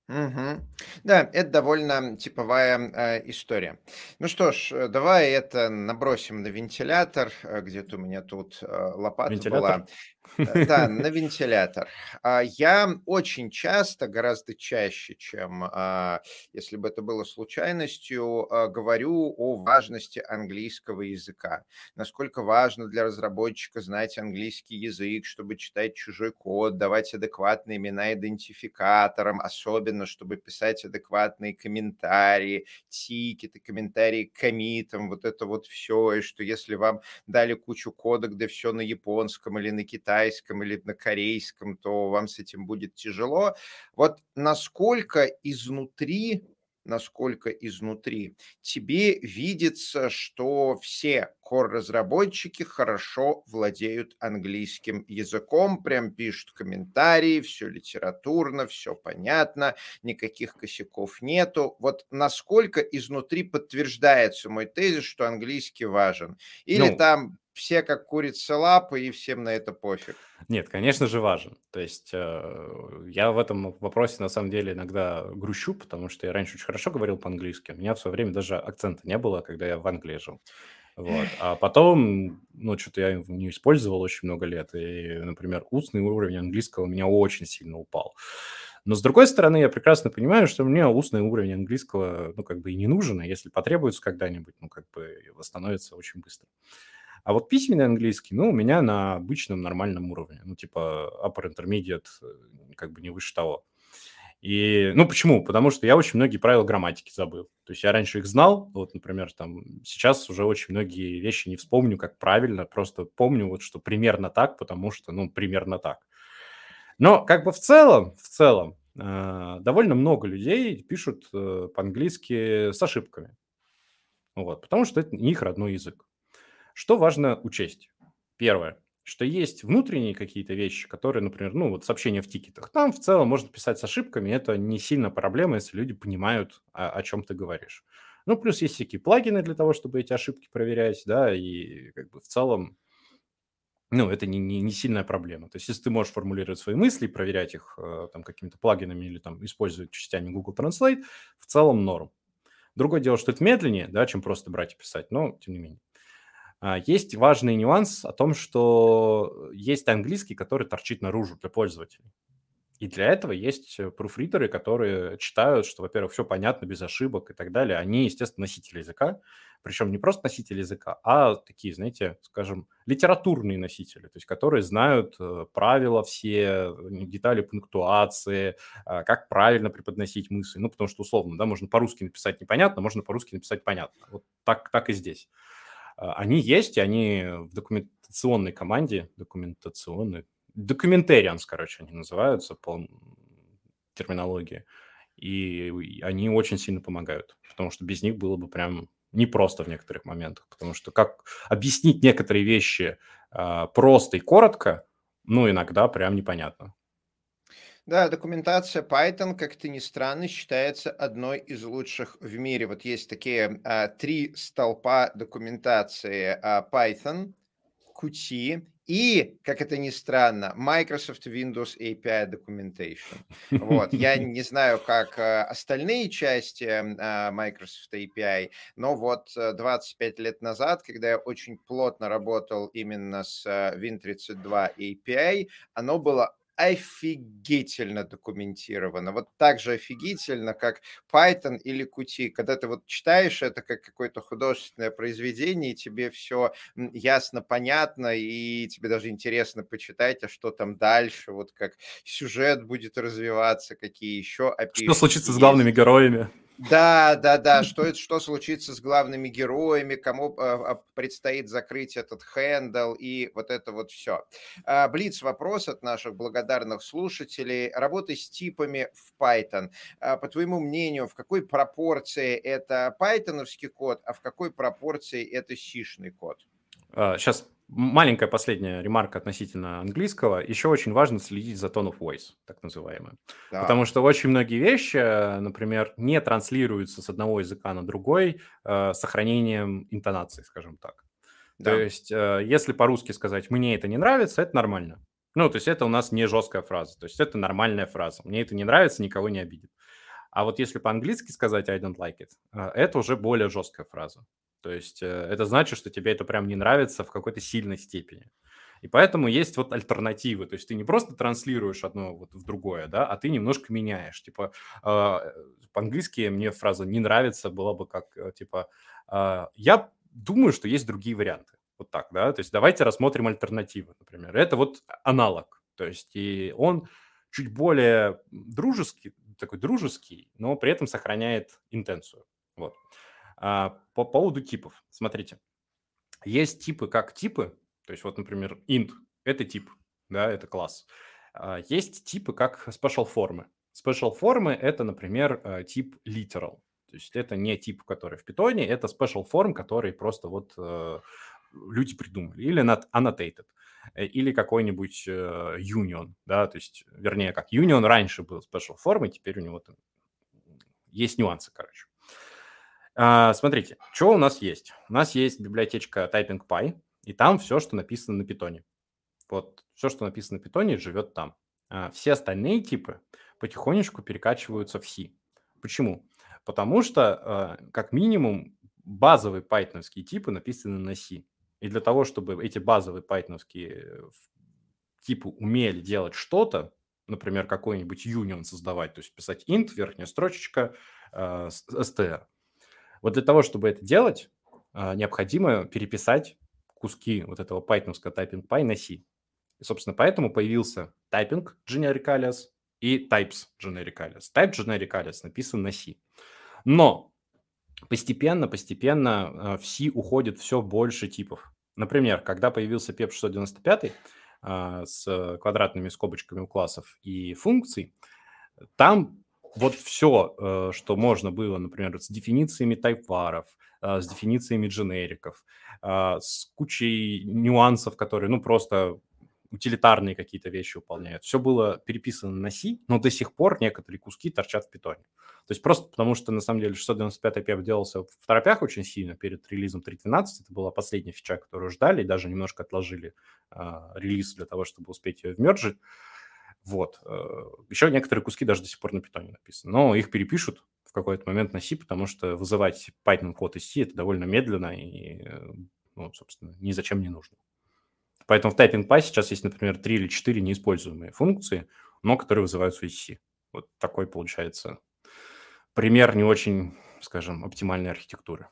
Угу. Да, это довольно типовая э, история. Ну что ж, э, давай это набросим на вентилятор. Э, где-то у меня тут э, лопата вентилятор? была. Э, да, на вентилятор. А, я очень часто, гораздо чаще, чем а, если бы это было случайностью, а, говорю о важности английского языка. Насколько важно для разработчика знать английский язык, чтобы читать чужой код, давать адекватные имена идентификаторам, особенно чтобы писать адекватные комментарии, тикеты, комментарии к комитам, вот это вот все, и что если вам дали кучу кода, где все на японском или на китайском, китайском или на корейском, то вам с этим будет тяжело. Вот насколько изнутри насколько изнутри, тебе видится, что все core-разработчики хорошо владеют английским языком, прям пишут комментарии, все литературно, все понятно, никаких косяков нету. Вот насколько изнутри подтверждается мой тезис, что английский важен? Или ну, там все как курица лапы, и всем на это пофиг. Нет, конечно же важен. То есть э, я в этом вопросе на самом деле иногда грущу, потому что я раньше очень хорошо говорил по-английски. У меня в свое время даже акцента не было, когда я в Англии жил. Вот. А потом, ну, что-то я не использовал очень много лет. И, например, устный уровень английского у меня очень сильно упал. Но, с другой стороны, я прекрасно понимаю, что мне устный уровень английского, ну, как бы и не нужен, а если потребуется когда-нибудь, ну, как бы восстановится очень быстро. А вот письменный английский, ну, у меня на обычном нормальном уровне. Ну, типа upper intermediate, э, как бы не выше того. И, ну, почему? Потому что я очень многие правила грамматики забыл. То есть я раньше их знал, вот, например, там, сейчас уже очень многие вещи не вспомню, как правильно, просто помню вот, что примерно так, потому что, ну, примерно так. Но как бы в целом, в целом, э, довольно много людей пишут э, по-английски с ошибками. Вот, потому что это не их родной язык. Что важно учесть? Первое, что есть внутренние какие-то вещи, которые, например, ну вот сообщения в тикетах. Там в целом можно писать с ошибками, это не сильно проблема, если люди понимают, о, о чем ты говоришь. Ну, плюс есть всякие плагины для того, чтобы эти ошибки проверять, да, и как бы в целом, ну, это не, не, не сильная проблема. То есть, если ты можешь формулировать свои мысли, проверять их э, там какими-то плагинами или там использовать частями Google Translate, в целом норм. Другое дело, что это медленнее, да, чем просто брать и писать, но тем не менее. А, есть важный нюанс о том, что есть английский, который торчит наружу для пользователей. И для этого есть пруфридеры, которые читают, что, во-первых, все понятно, без ошибок и так далее. Они, естественно, носители языка. Причем не просто носители языка, а такие, знаете, скажем, литературные носители, то есть которые знают э, правила все, детали пунктуации, а, как правильно преподносить мысли. Ну, потому что, условно, да, можно по-русски написать непонятно, можно по-русски написать понятно. Вот так, так и здесь. Они есть, они в документационной команде, документационной, документарианс, короче, они называются по терминологии, и они очень сильно помогают, потому что без них было бы прям непросто в некоторых моментах, потому что как объяснить некоторые вещи э, просто и коротко, ну, иногда прям непонятно. Да, документация Python, как-то ни странно, считается одной из лучших в мире. Вот есть такие а, три столпа документации а, Python, Qt и, как это ни странно, Microsoft Windows API Documentation. Вот. Я не знаю, как а, остальные части а, Microsoft API, но вот 25 лет назад, когда я очень плотно работал именно с Win32 API, оно было офигительно документировано. Вот так же офигительно, как Python или Qt. Когда ты вот читаешь это как какое-то художественное произведение, и тебе все ясно, понятно, и тебе даже интересно почитать, а что там дальше, вот как сюжет будет развиваться, какие еще API. Что случится с главными героями? Да, да, да, что что случится с главными героями, кому э, предстоит закрыть этот хендл и вот это вот все. А, Блиц вопрос от наших благодарных слушателей. Работа с типами в Python. А, по твоему мнению, в какой пропорции это пайтоновский код, а в какой пропорции это сишный код? Сейчас а, Маленькая последняя ремарка относительно английского. Еще очень важно следить за tone of voice, так называемым. Да. Потому что очень многие вещи, например, не транслируются с одного языка на другой э, сохранением интонации, скажем так. Да. То есть, э, если по-русски сказать «мне это не нравится», это нормально. Ну, то есть это у нас не жесткая фраза, то есть это нормальная фраза. Мне это не нравится, никого не обидит. А вот если по-английски сказать I don't like it, э, это уже более жесткая фраза. То есть э, это значит, что тебе это прям не нравится в какой-то сильной степени. И поэтому есть вот альтернативы. То есть ты не просто транслируешь одно вот в другое, да, а ты немножко меняешь. Типа э, по-английски мне фраза «не нравится» была бы как, э, типа, э, я думаю, что есть другие варианты. Вот так, да. То есть давайте рассмотрим альтернативы, например. Это вот аналог. То есть и он чуть более дружеский, такой дружеский, но при этом сохраняет интенцию. Вот. А, по поводу типов. Смотрите, есть типы как типы, то есть вот, например, int – это тип, да, это класс. А, есть типы как special формы. Special формы – это, например, э, тип literal. То есть это не тип, который в питоне, это special form, который просто вот э, люди придумали. Или annotated, э, или какой-нибудь union, да, то есть, вернее, как union раньше был special формой, теперь у него там есть нюансы, короче. А, смотрите, что у нас есть? У нас есть библиотечка TypingPy, и там все, что написано на питоне. Вот все, что написано на питоне, живет там. А все остальные типы потихонечку перекачиваются в C. Почему? Потому что, а, как минимум, базовые пайтоновские типы написаны на C. И для того, чтобы эти базовые пайтоновские э, типы умели делать что-то, например, какой-нибудь union создавать, то есть писать int, верхняя строчечка, str, вот для того, чтобы это делать, а, необходимо переписать куски вот этого пайтоновского typing py на C. И, собственно, поэтому появился typing generic alias и types generic alias. Type generic alias написан на C. Но постепенно, постепенно а, в C уходит все больше типов. Например, когда появился PEP 695 а, с квадратными скобочками у классов и функций, там вот все, э, что можно было, например, с дефинициями тайпваров, э, с дефинициями дженериков, э, с кучей нюансов, которые, ну, просто утилитарные какие-то вещи выполняют. Все было переписано на C, но до сих пор некоторые куски торчат в питоне. То есть просто потому, что на самом деле 695 IPF делался в торопях очень сильно перед релизом 3.12. Это была последняя фича, которую ждали, и даже немножко отложили э, релиз для того, чтобы успеть ее вмержить. Вот. Э, Еще некоторые куски даже до сих пор на питоне написаны. Но их перепишут в какой-то момент на C, потому что вызывать Python код из C это довольно медленно и, э, ну, собственно, ни зачем не нужно. Поэтому в TypingPy сейчас есть, например, три или четыре неиспользуемые функции, но которые вызываются из C. Вот такой получается пример не очень, скажем, оптимальной архитектуры.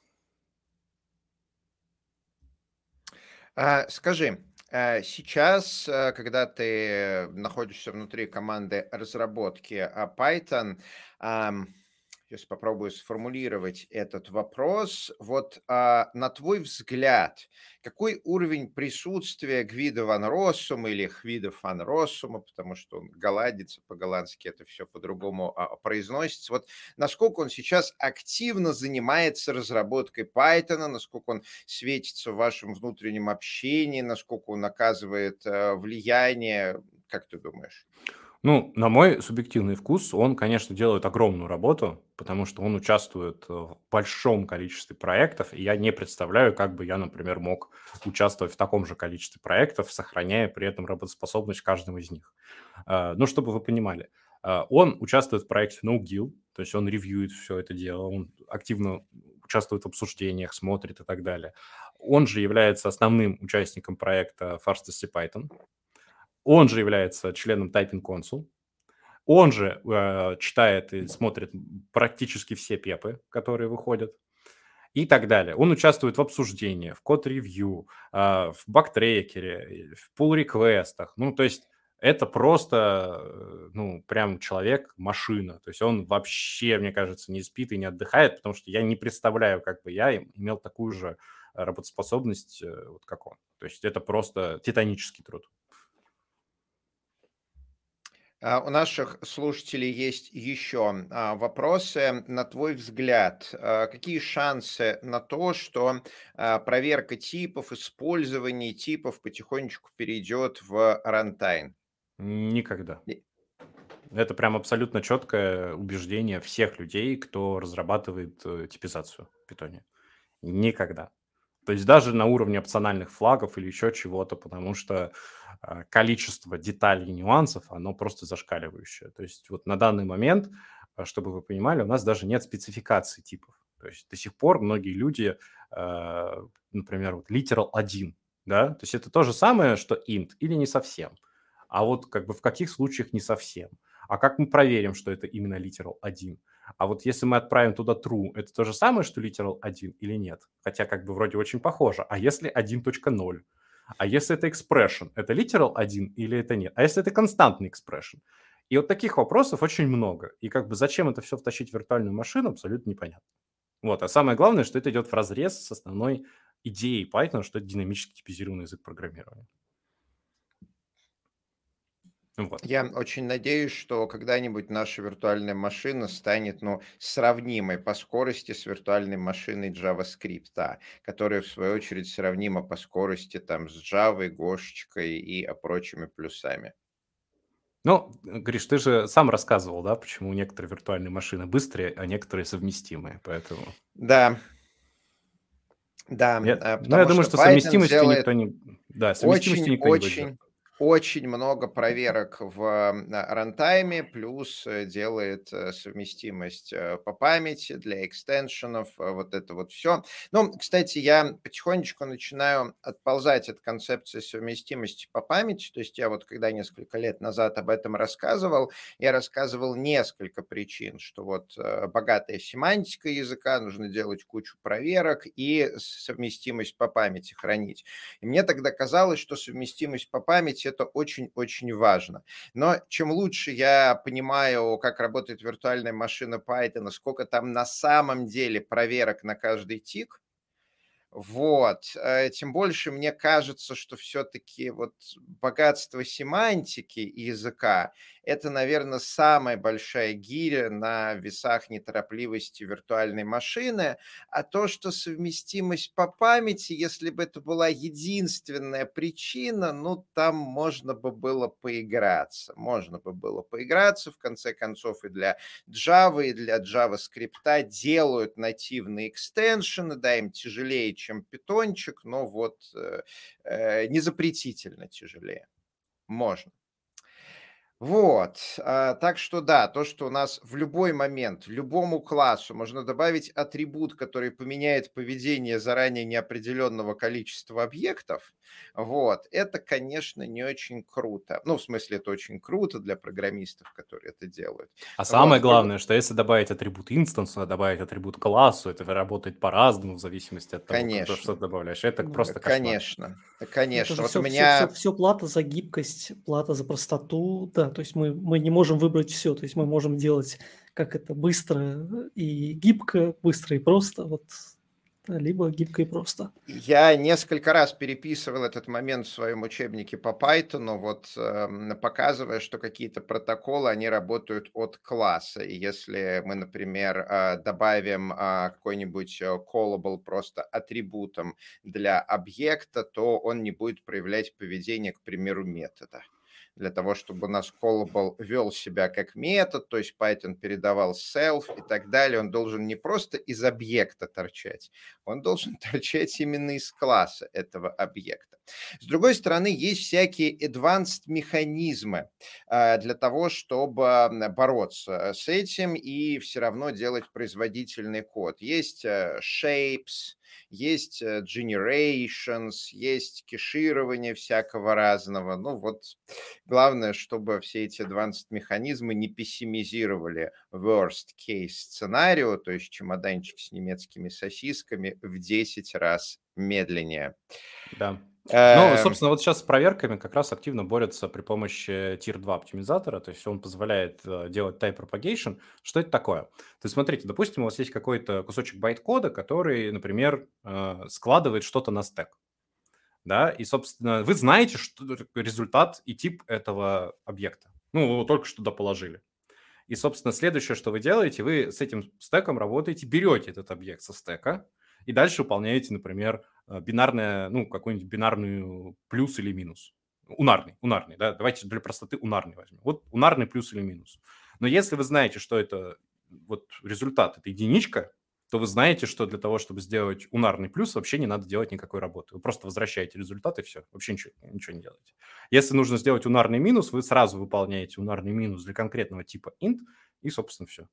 А, скажи, сейчас, э, когда ты находишься внутри команды разработки а, Python, сейчас попробую сформулировать этот вопрос. Вот а, на твой взгляд, какой уровень присутствия Гвида ван Россума или Хвида ван Россума, потому что он голландец, по-голландски это все по-другому а, произносится, вот насколько он сейчас активно занимается разработкой Python, насколько он светится в вашем внутреннем общении, насколько он оказывает а, влияние, как ты думаешь? Ну, на мой субъективный вкус, он, конечно, делает огромную работу, потому что он участвует в большом количестве проектов, и я не представляю, как бы я, например, мог участвовать в таком же количестве проектов, сохраняя при этом работоспособность каждого из них. А, ну, чтобы вы понимали, а, он участвует в проекте NoGill, то есть он ревьюет все это дело, он активно участвует в обсуждениях, смотрит и так далее. Он же является основным участником проекта Fastest Python, он же является членом Typing Council. Он же э, читает и смотрит практически все пепы, которые выходят и так далее. Он участвует в обсуждении, в код-ревью, э, в бактрекере, в пул-реквестах. Ну, то есть это просто, э, ну, прям человек-машина. То есть он вообще, мне кажется, не спит и не отдыхает, потому что я не представляю, как бы я имел такую же работоспособность, э, вот как он. То есть это просто титанический труд. А, у наших слушателей есть еще а, вопросы. На твой взгляд, а, какие шансы на то, что проверка типов, использование типов потихонечку перейдет в рантайм? Никогда. Это прям абсолютно четкое убеждение всех людей, кто разрабатывает э, типизацию в питоне. Никогда. То есть даже на уровне опциональных флагов или еще чего-то, потому что а, количество деталей и нюансов, оно просто зашкаливающее. То есть вот на данный момент, а, чтобы вы понимали, у нас даже нет спецификации типов. То есть до сих пор многие люди, а, например, вот literal 1, да, то есть это то же самое, что int или не совсем. А вот как бы в каких случаях не совсем. А как мы проверим, что это именно literal 1? А вот если мы отправим туда true, это то же самое, что literal 1 или нет? Хотя как бы вроде очень похоже. А если 1.0? А если это expression, это literal 1 или это нет? А если это константный expression? И вот таких вопросов очень много. И как бы зачем это все втащить в виртуальную машину, абсолютно непонятно. Вот. А самое главное, что это идет в разрез с основной идеей Python, что это динамически типизированный язык программирования. Вот. Я очень надеюсь, что когда-нибудь наша виртуальная машина станет ну, сравнимой по скорости с виртуальной машиной JavaScript, которая, в свою очередь, сравнима по скорости там, с Java, Гошечкой и прочими плюсами. Ну, Гриш, ты же сам рассказывал, да, почему некоторые виртуальные машины быстрее, а некоторые совместимые, поэтому... Да, да. Я, ну, я думаю, что, что совместимостью никто не... Да, совместимостью очень, никто не будет очень много проверок в рантайме, плюс э, делает э, совместимость э, по памяти для экстеншенов, вот это вот все. Ну, кстати, я потихонечку начинаю отползать от концепции совместимости по памяти, то есть я вот когда несколько лет назад об этом рассказывал, я рассказывал несколько причин, что вот богатая семантика языка, нужно делать кучу проверок и совместимость по памяти хранить. И мне тогда казалось, что совместимость по памяти это очень-очень важно. Но чем лучше я понимаю, как работает виртуальная машина Python, сколько там на самом деле проверок на каждый тик, вот. Э, тем больше мне кажется, что все-таки вот богатство семантики языка это, наверное, самая большая гиря на весах неторопливости виртуальной машины. А то, что совместимость по памяти, если бы это была единственная причина, ну, там можно бы было поиграться. Можно бы было поиграться, в конце концов, и для Java, и для JavaScript делают нативные экстеншены, да, им тяжелее, чем питончик, но вот э, э, не запретительно тяжелее. Можно. Вот, а, так что да, то, что у нас в любой момент, любому классу можно добавить атрибут, который поменяет поведение заранее неопределенного количества объектов, вот, это, конечно, не очень круто. Ну, в смысле, это очень круто для программистов, которые это делают. А самое вот. главное, что если добавить атрибут инстансу, добавить атрибут классу, это работает по-разному в зависимости от того, конечно. что ты добавляешь. Это просто Конечно, кошмар. конечно. Это вот все, у меня... Все, все, все плата за гибкость, плата за простоту, да, то есть мы, мы не можем выбрать все, то есть мы можем делать как это быстро и гибко, быстро и просто. Вот либо гибко и просто. Я несколько раз переписывал этот момент в своем учебнике по Python, вот э, показывая, что какие-то протоколы, они работают от класса. И если мы, например, э, добавим э, какой-нибудь э, callable просто атрибутом для объекта, то он не будет проявлять поведение, к примеру, метода для того, чтобы у нас callable вел себя как метод, то есть Python передавал self и так далее, он должен не просто из объекта торчать, он должен торчать именно из класса этого объекта. С другой стороны, есть всякие advanced механизмы а, для того, чтобы бороться с этим и все равно делать производительный код. Есть э, shapes, есть э, generations, есть кеширование всякого разного. Ну вот главное, чтобы все эти advanced механизмы не пессимизировали worst case сценарию, то есть чемоданчик с немецкими сосисками в 10 раз медленнее. Да. Ну, эм. собственно, вот сейчас с проверками как раз активно борются при помощи Tier 2 оптимизатора, то есть он позволяет э, делать type propagation. Что это такое? То есть смотрите, допустим, у вас есть какой-то кусочек байт-кода, который, например, э, складывает что-то на стек. Да, и, собственно, вы знаете что результат и тип этого объекта. Ну, вы его только что туда положили. И, собственно, следующее, что вы делаете, вы с этим стеком работаете, берете этот объект со стека и дальше выполняете, например, Э, бинарная, ну, какой-нибудь бинарную плюс или минус. Унарный, унарный, да, давайте для простоты унарный возьмем. Вот унарный плюс или минус. Но если вы знаете, что это вот результат, это единичка, то вы знаете, что для того, чтобы сделать унарный плюс, вообще не надо делать никакой работы. Вы просто возвращаете результат и все. Вообще ничего, ничего не делаете. Если нужно сделать унарный минус, вы сразу выполняете унарный минус для конкретного типа int, и, собственно, все.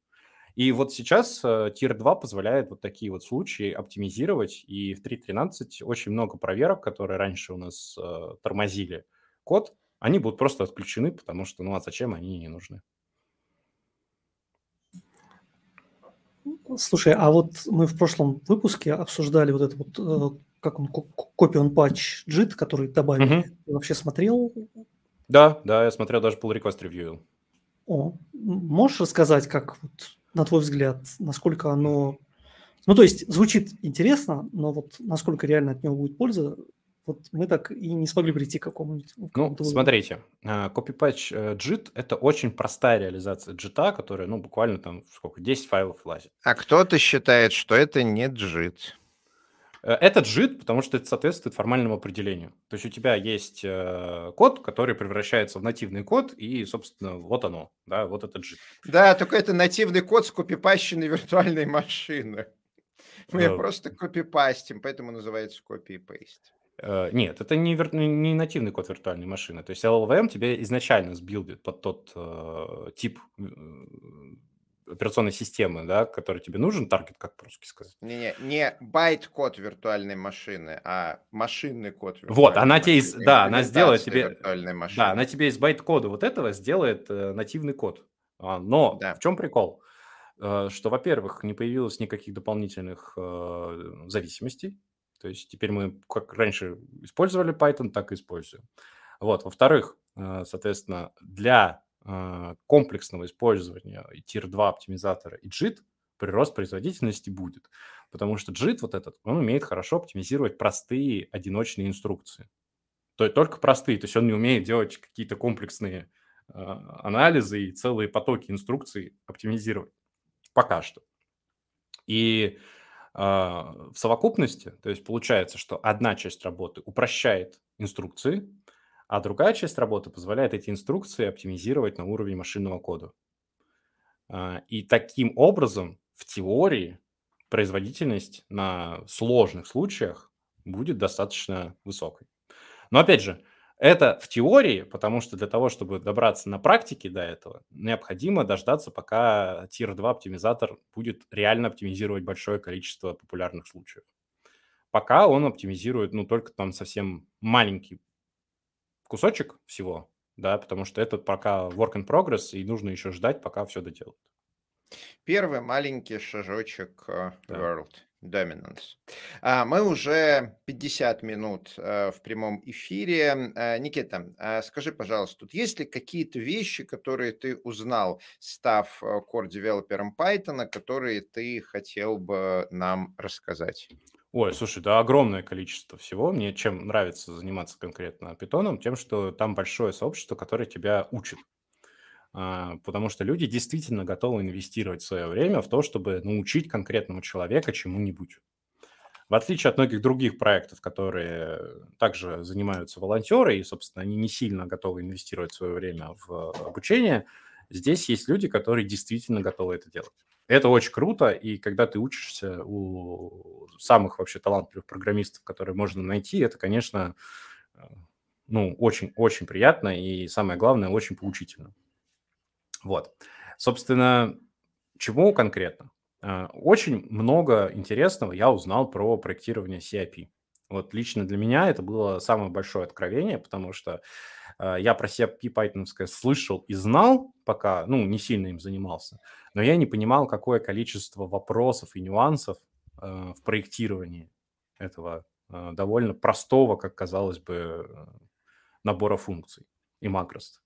И вот сейчас э, Tier 2 позволяет вот такие вот случаи оптимизировать, и в 3.13 очень много проверок, которые раньше у нас э, тормозили код, они будут просто отключены, потому что, ну а зачем они не нужны? Слушай, а вот мы в прошлом выпуске обсуждали вот это вот, э, как он, копи он патч JIT, который добавили. Угу. Ты вообще смотрел? Да, да, я смотрел, даже pull request ревью. О, можешь рассказать, как вот на твой взгляд, насколько оно... Ну, то есть звучит интересно, но вот насколько реально от него будет польза, вот мы так и не смогли прийти к какому-нибудь... Ну, смотрите, CopyPatch э, JIT – это очень простая реализация JIT, которая, ну, буквально там, сколько, 10 файлов влазит. А кто-то считает, что это не JIT. Э, это JIT, потому что это соответствует формальному определению. То есть у тебя есть э, код, который превращается в нативный код, и, собственно, вот оно, да, вот это JIT. Да, только это нативный код с копипащенной виртуальной машины. Мы uh, просто копипастим, поэтому называется. Uh, нет, это не, вир... не нативный код виртуальной машины. То есть LLVM тебе изначально сбилдит под тот uh, тип операционной системы, да, который тебе нужен, target, как по-русски сказать. Не-не, не байт-код виртуальной машины, а машинный код виртуальной Вот, она машины. тебе, из, да, она сделает тебе, да, она тебе из байт-кода вот этого сделает э, нативный код. А, но да. в чем прикол? Э, что, во-первых, не появилось никаких дополнительных э, зависимостей, то есть теперь мы как раньше использовали Python, так и используем. Вот, во-вторых, э, соответственно, для комплексного использования и Tier 2 оптимизатора и JIT прирост производительности будет. Потому что JIT вот этот, он умеет хорошо оптимизировать простые одиночные инструкции. То есть только простые, то есть он не умеет делать какие-то комплексные э, анализы и целые потоки инструкций оптимизировать. Пока что. И э, в совокупности, то есть получается, что одна часть работы упрощает инструкции, а другая часть работы позволяет эти инструкции оптимизировать на уровне машинного кода. А, и таким образом, в теории, производительность на сложных случаях будет достаточно высокой. Но опять же, это в теории, потому что для того, чтобы добраться на практике до этого, необходимо дождаться, пока Tier 2 оптимизатор будет реально оптимизировать большое количество популярных случаев. Пока он оптимизирует, ну, только там совсем маленький кусочек всего, да, потому что этот пока work in progress, и нужно еще ждать, пока все доделают. Первый маленький шажочек uh, да. World. Dominance. А, мы уже 50 минут э, в прямом эфире. А, Никита, скажи, пожалуйста, тут есть ли какие-то вещи, которые ты узнал, став э, core-девелопером Python, которые ты хотел бы нам рассказать? Ой, слушай, да огромное количество всего. Мне чем нравится заниматься конкретно питоном, тем, что там большое сообщество, которое тебя учит. А, потому что люди действительно готовы инвестировать свое время в то, чтобы научить конкретного человека чему-нибудь. В отличие от многих других проектов, которые также занимаются волонтеры, и, собственно, они не сильно готовы инвестировать свое время в обучение, здесь есть люди, которые действительно готовы это делать. Это очень круто, и когда ты учишься у самых вообще талантливых программистов, которые можно найти, это, конечно, э, ну, очень-очень приятно и, самое главное, очень поучительно. Вот. Собственно, чему конкретно? Э, очень много интересного я узнал про проектирование CIP. Вот лично для меня это было самое большое откровение, потому что э, я про CIP Python слышал и знал, пока, ну, не сильно им занимался, но я не понимал, какое количество вопросов и нюансов э, в проектировании этого довольно простого, как казалось бы, набора функций и макрос.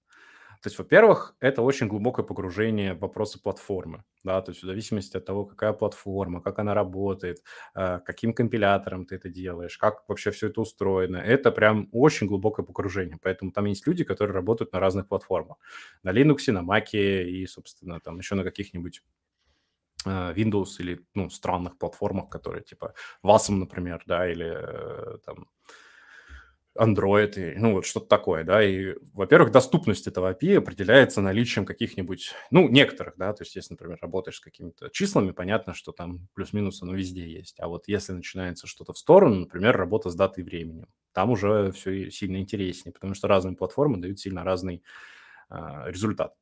То есть, во-первых, это очень глубокое погружение в вопросы платформы, да, то есть в зависимости от того, какая платформа, как она работает, э, каким компилятором ты это делаешь, как вообще все это устроено, это прям очень глубокое погружение, поэтому там есть люди, которые работают на разных платформах, на Linux, на Mac и, собственно, там еще на каких-нибудь э, Windows или, ну, странных платформах, которые типа WASM, например, да, или э, там Android, и, ну, вот что-то такое, да, и, во-первых, доступность этого API определяется наличием каких-нибудь, ну, некоторых, да, то есть если, например, работаешь с какими-то числами, понятно, что там плюс-минус оно везде есть, а вот если начинается что-то в сторону, например, работа с датой и временем, там уже все сильно интереснее, потому что разные платформы дают сильно разный э, результат.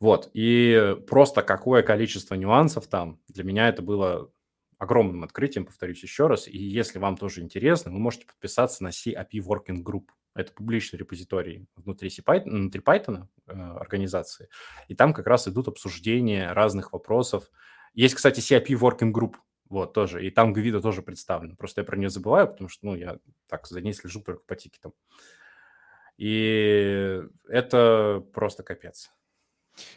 Вот, и просто какое количество нюансов там, для меня это было огромным открытием, повторюсь еще раз. И если вам тоже интересно, вы можете подписаться на CAP Working Group. Это публичный репозиторий внутри, Python, внутри Python э, организации. И там как раз идут обсуждения разных вопросов. Есть, кстати, CAP Working Group, вот, тоже. И там Гвида тоже представлен. Просто я про нее забываю, потому что, ну, я так за ней слежу только по тикетам. И это просто капец.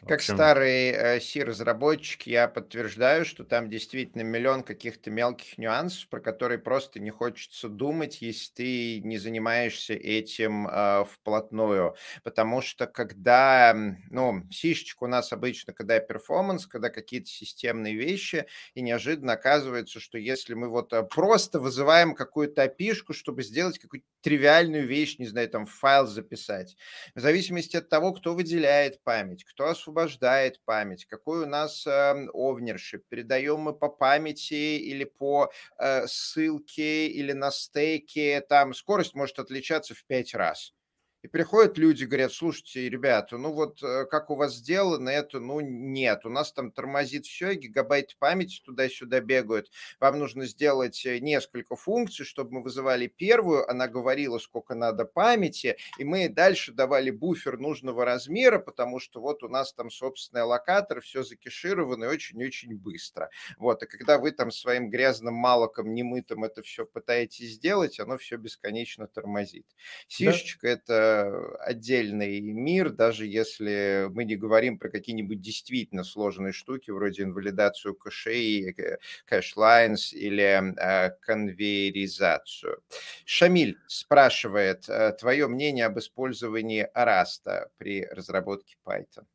Как общем... старый э, C-разработчик, я подтверждаю, что там действительно миллион каких-то мелких нюансов, про которые просто не хочется думать, если ты не занимаешься этим э, вплотную. Потому что когда, ну, сишечка у нас обычно, когда перформанс, когда какие-то системные вещи, и неожиданно оказывается, что если мы вот э, просто вызываем какую-то опишку, чтобы сделать какую-то тривиальную вещь, не знаю, там файл записать, в зависимости от того, кто выделяет память, кто освобождает память, какой у нас э, овнершип, передаем мы по памяти или по э, ссылке или на стейке, там скорость может отличаться в пять раз. И приходят люди, говорят, слушайте, ребята, ну вот э, как у вас сделано это, ну нет, у нас там тормозит все, гигабайт памяти туда-сюда бегают. Вам нужно сделать э, несколько функций, чтобы мы вызывали первую, она говорила, сколько надо памяти, и мы дальше давали буфер нужного размера, потому что вот у нас там собственный локатор, все закешировано и очень-очень быстро. Вот, и когда вы там своим грязным малоком немытым это все пытаетесь сделать, оно все бесконечно тормозит. Сишечка да. это отдельный мир, даже если мы не говорим про какие-нибудь действительно сложные штуки, вроде инвалидацию кэшей, э, cache lines или э, конвейеризацию. Шамиль спрашивает, э, твое мнение об использовании Rust а при разработке Python?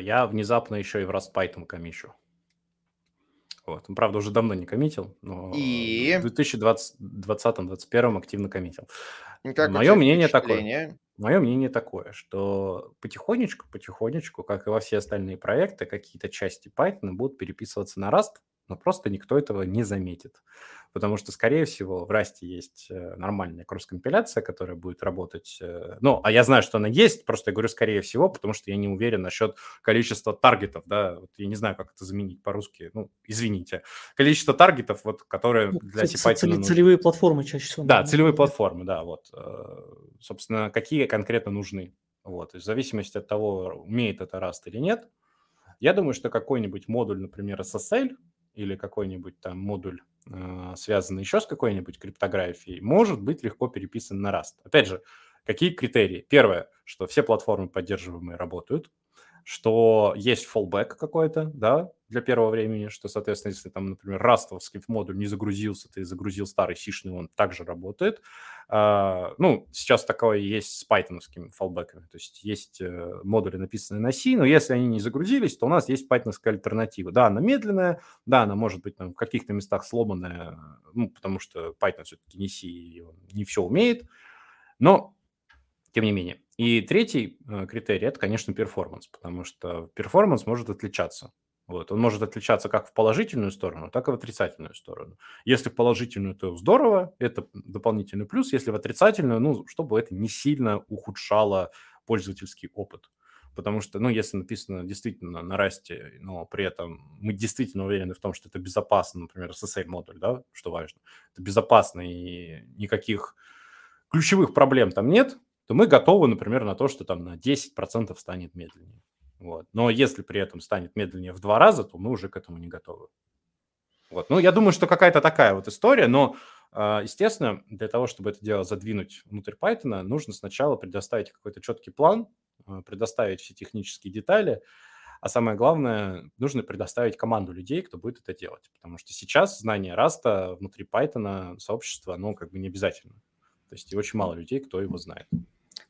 Я внезапно еще и в Rust Python коммичу. Вот. Правда, уже давно не коммитил, но и... в 2020-2021 активно коммитил. Как Мое мнение такое. Мое мнение такое, что потихонечку, потихонечку, как и во все остальные проекты, какие-то части Python будут переписываться на Rust, но просто никто этого не заметит. Потому что, скорее всего, в Rust есть э, нормальная кросс-компиляция, которая будет работать. Э, ну, а я знаю, что она есть, просто я говорю скорее всего, потому что я не уверен насчет количества таргетов, да, вот я не знаю, как это заменить по-русски, ну, извините. Количество таргетов, вот, которые ну, для C Python Целевые платформы чаще всего. Да, целевые платформы, да, вот. Э, собственно, какие конкретно нужны. Вот, в зависимости от того, умеет это Rust или нет, я думаю, что какой-нибудь модуль, например, SSL, или какой-нибудь там модуль, э, связанный еще с какой-нибудь криптографией, может быть легко переписан на Rust. Опять же, какие критерии? Первое, что все платформы поддерживаемые работают, что есть fallback какой-то, да, для первого времени, что, соответственно, если там, например, растовский модуль не загрузился, ты загрузил старый сишный, он также работает. А, ну, сейчас такое есть с пайтоновскими фалбеками, то есть есть э, модули, написанные на C, но если они не загрузились, то у нас есть пайтоновская альтернатива. Да, она медленная, да, она может быть там, в каких-то местах сломанная, ну, потому что Python все-таки не C, и не все умеет, но тем не менее. И третий э, критерий – это, конечно, перформанс, потому что перформанс может отличаться. Вот. Он может отличаться как в положительную сторону, так и в отрицательную сторону. Если в положительную, то здорово, это дополнительный плюс. Если в отрицательную, ну, чтобы это не сильно ухудшало пользовательский опыт. Потому что, ну, если написано действительно на расте, но при этом мы действительно уверены в том, что это безопасно, например, SSL-модуль, да, что важно, это безопасно и никаких ключевых проблем там нет, то мы готовы, например, на то, что там на 10% станет медленнее. Вот. Но если при этом станет медленнее в два раза, то мы уже к этому не готовы. Вот. Ну, я думаю, что какая-то такая вот история, но, а, естественно, для того, чтобы это дело задвинуть внутрь Python, нужно сначала предоставить какой-то четкий план, а, предоставить все технические детали, а самое главное, нужно предоставить команду людей, кто будет это делать. Потому что сейчас знание Раста внутри Python сообщества, ну, как бы не обязательно. То есть очень мало людей, кто его знает.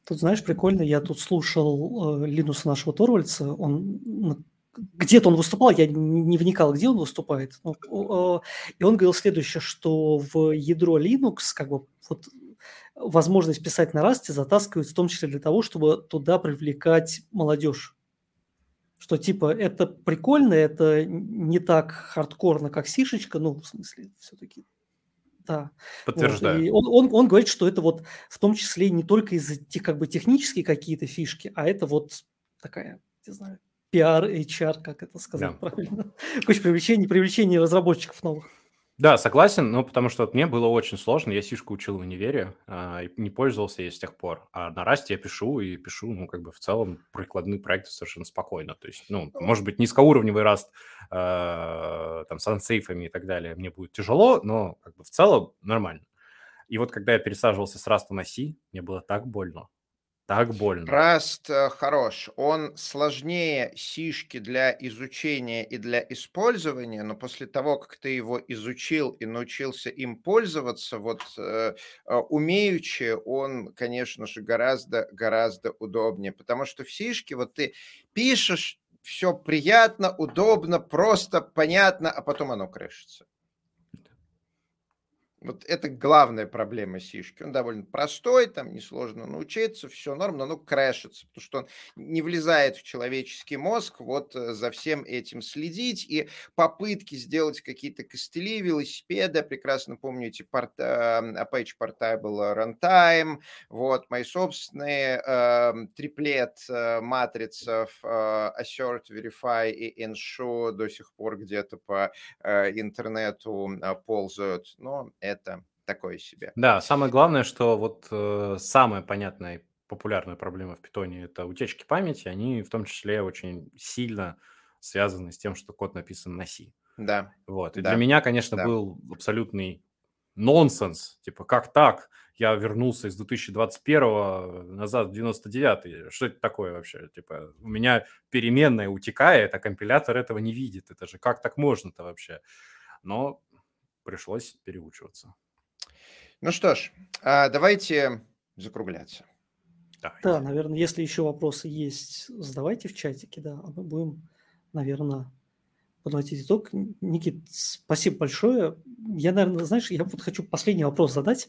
Тут, знаешь, прикольно, я тут слушал э, Линуса нашего Торвальца, он где-то он выступал, я не вникал, где он выступает. Ну, э, и он говорил следующее, что в ядро Linux как бы вот возможность писать на расте затаскивают в том числе для того, чтобы туда привлекать молодежь. Что типа это прикольно, это не так хардкорно, как сишечка, ну, в смысле, все-таки да. Подтверждаю. Вот. И он, он, он говорит, что это вот в том числе не только из-за как бы технические какие-то фишки, а это вот такая, не знаю, пиар, HR, как это сказать да. правильно. Короче, привлечение, привлечение разработчиков новых. Да, согласен, но потому что вот мне было очень сложно, я сишку учил в универе, а, не пользовался ей с тех пор. А на Rust е я пишу, и пишу, ну, как бы в целом прикладные проекты совершенно спокойно. То есть, ну, может быть, низкоуровневый Rust, а, там, с unsafe ами и так далее мне будет тяжело, но как бы в целом нормально. И вот когда я пересаживался с Rust а на C, мне было так больно. Так больно. Rust э, хорош. Он сложнее сишки для изучения и для использования, но после того, как ты его изучил и научился им пользоваться, вот э, э умеючи, он, конечно же, гораздо-гораздо удобнее, потому что в сишке вот ты пишешь, все приятно, удобно, просто, понятно, а потом оно крышится. Вот это главная проблема сишки. Он довольно простой, там несложно научиться, все норм, но оно крэшится, потому что он не влезает в человеческий мозг вот э, за всем этим следить. И попытки сделать какие-то костыли, велосипеды, прекрасно помню эти порт, Apache Portable Runtime, вот мои собственные э, триплет э, матрицев э, Assert, Verify и Ensure до сих пор где-то по э, интернету э, ползают. Но это такое себе. Да, самое главное, что вот э, самая понятная и популярная проблема в питоне – это утечки памяти. Они в том числе очень сильно связаны с тем, что код написан на C. Да. Вот. И да. для меня, конечно, да. был абсолютный нонсенс. Типа, как так? Я вернулся из 2021 назад в 99 Что это такое вообще? Типа, у меня переменная утекает, а компилятор этого не видит. Это же как так можно-то вообще? Но пришлось переучиваться. Ну что ж, а, давайте закругляться. Давайте. Да, наверное, если еще вопросы есть, задавайте в чатике, да, а мы будем, наверное, подводить итог. Никит, спасибо большое. Я, наверное, знаешь, я вот хочу последний вопрос задать.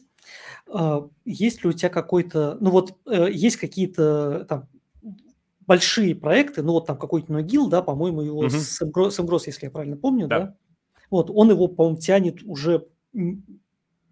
А, есть ли у тебя какой-то, ну вот, э, есть какие-то там большие проекты, ну вот там какой-то Ногил, да, по-моему, его угу. с Эмгрос, если я правильно помню, да. да? Вот, он его, по-моему, тянет уже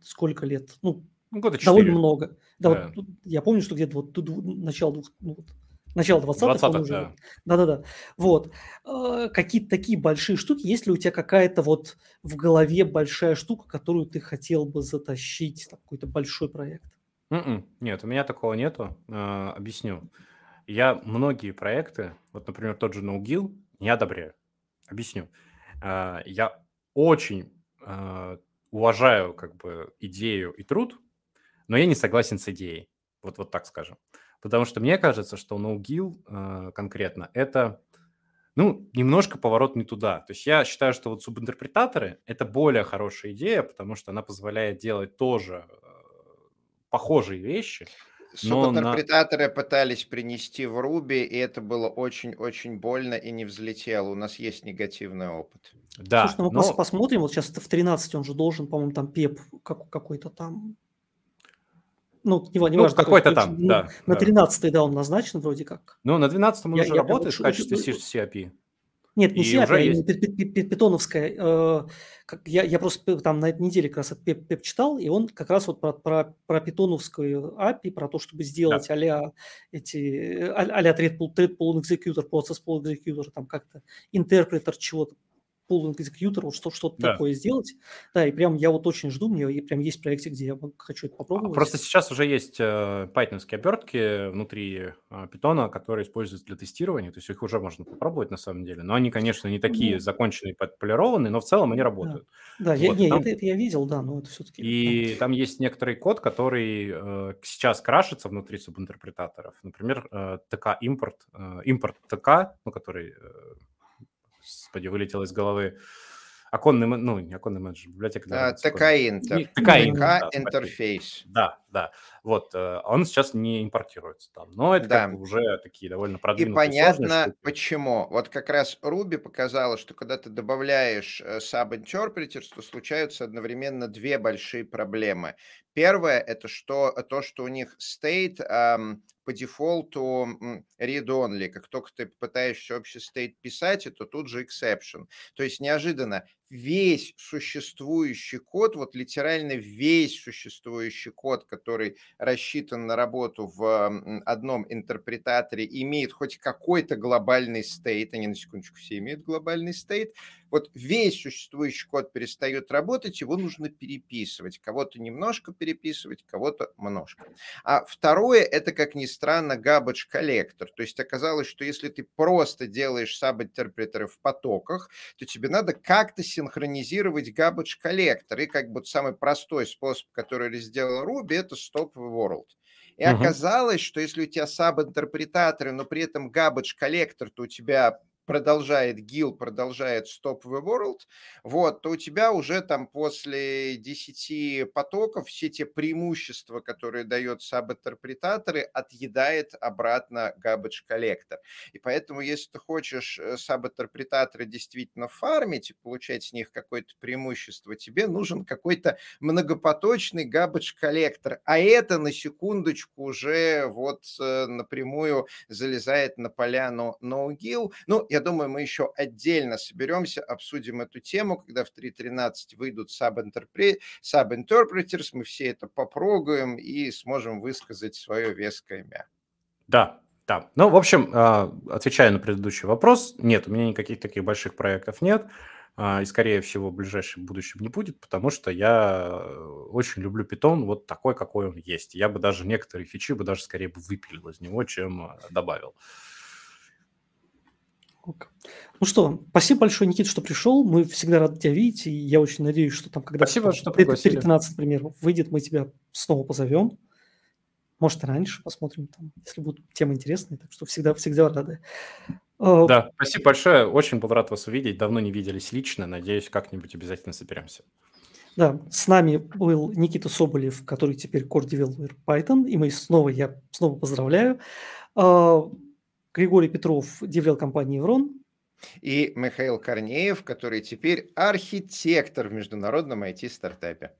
сколько лет? Ну, ну года 4. довольно много. Да, да. Вот, я помню, что где-то вот тут начало двух, ну, вот, начало 20-х. 20 да. Да-да-да. Вот. Э, какие-то такие большие штуки. Есть ли у тебя какая-то вот в голове большая штука, которую ты хотел бы затащить, там, какой-то большой проект? Mm-mm. М-м. Нет, у меня такого нету. Э, объясню. Я многие проекты, вот, например, тот же NoGill, не одобряю. Объясню. Э, я очень э, уважаю как бы идею и труд, но я не согласен с идеей. Вот, вот так скажем. Потому что мне кажется, что no-gil э, конкретно это, ну, немножко поворот не туда. То есть я считаю, что вот субинтерпретаторы – это более хорошая идея, потому что она позволяет делать тоже э, похожие вещи, Субинтерпретаторы на... пытались принести в Руби, и это было очень-очень больно и не взлетело. У нас есть негативный опыт. Да, Слушай, ну мы но... посмотрим, вот сейчас это в 13 он же должен, по-моему, там ПЕП как, какой-то там ну, не, не ну, важно, какой-то там, ну, да. На 13 да, он назначен вроде как. Ну, на 12 он я, уже я, работает я, в качестве CAP. Нет, не CAP, а питоновская. Э, как, я, я просто там на этой неделе как раз пеп, пеп читал, и он как раз вот про, про, про питоновскую API, про то, чтобы сделать да. а-ля эти, а-ля thread thread executor, process pool executor, там как-то интерпретер чего-то pooling executor, вот что, что-то да. такое сделать. Да, и прям я вот очень жду, мне прям есть проекты, где я хочу это попробовать. Просто сейчас уже есть э, пайтонские обертки внутри э, питона, которые используются для тестирования, то есть их уже можно попробовать на самом деле, но они, конечно, не такие ну, законченные, полированные, но в целом они работают. Да, да вот, я, не, там... это, это я видел, да, но это все-таки... И там есть некоторый код, который э, сейчас крашится внутри субинтерпретаторов, например, э, ТК-импорт, э, импорт ТК, ну, который... Э, господи, вылетело из головы. Оконный, ну, не оконный менеджер, библиотека. А, ТК Интер. ТК интерфейс. Да, да. Вот, э, он сейчас не импортируется там, но это да. как бы уже такие довольно продвинутые И понятно, почему. Вот как раз Ruby показала, что когда ты добавляешь э, sub-interpreters, то случаются одновременно две большие проблемы. Первое – это что, то, что у них state эм, по дефолту read-only. Как только ты пытаешься общий state писать, то тут же exception. То есть неожиданно весь существующий код, вот литерально весь существующий код, который рассчитан на работу в одном интерпретаторе, имеет хоть какой-то глобальный стейт, они на секундочку все имеют глобальный стейт, вот весь существующий код перестает работать, его нужно переписывать. Кого-то немножко переписывать, кого-то немножко. А второе, это, как ни странно, garbage collector. То есть оказалось, что если ты просто делаешь sub-interpreter ы в потоках, то тебе надо как-то синхронизировать garbage collector. И как бы самый простой способ, который сделал Ruby, это stop world. И оказалось, что если у тебя саб-интерпретаторы, но при этом garbage collector, то у тебя продолжает GIL, продолжает Stop the World, вот, то у тебя уже там после 10 потоков все те преимущества, которые дает саб-интерпретаторы, отъедает обратно garbage collector. И поэтому, если ты хочешь э, саб-интерпретаторы действительно фармить и получать с них какое-то преимущество, тебе нужен какой-то многопоточный garbage коллектор. А это, на секундочку, уже вот э, напрямую залезает на поляну no-gil. Ну, я думаю, мы еще отдельно соберемся, обсудим эту тему, когда в 3.13 выйдут sub-interpreters, мы все это попрогаем и сможем высказать свое веское мя. Да, да. Ну, в общем, а, отвечая на предыдущий вопрос, нет, у меня никаких таких больших проектов нет. А, и, скорее всего, в ближайшем будущем не будет, потому что я очень люблю питон вот такой, какой он есть. Я бы даже некоторые фичи бы даже скорее бы выпилил из него, чем а, Ну что, спасибо большое, Никит, что пришел. Мы всегда рады тебя видеть, и я очень надеюсь, что там, когда спасибо, что пригласили. 13, например, выйдет, мы тебя снова позовем. Может, раньше посмотрим, там, если будут темы интересные. Так что всегда, всегда рады. А, да, спасибо большое. Очень был рад вас увидеть. Давно не виделись лично. Надеюсь, как-нибудь обязательно соберемся. Да, с нами был Никита Соболев, который теперь Core Developer Python, и мы снова, я снова поздравляю. Григорий Петров, деврел компании «Еврон». И Михаил Корнеев, который теперь архитектор в международном IT-стартапе.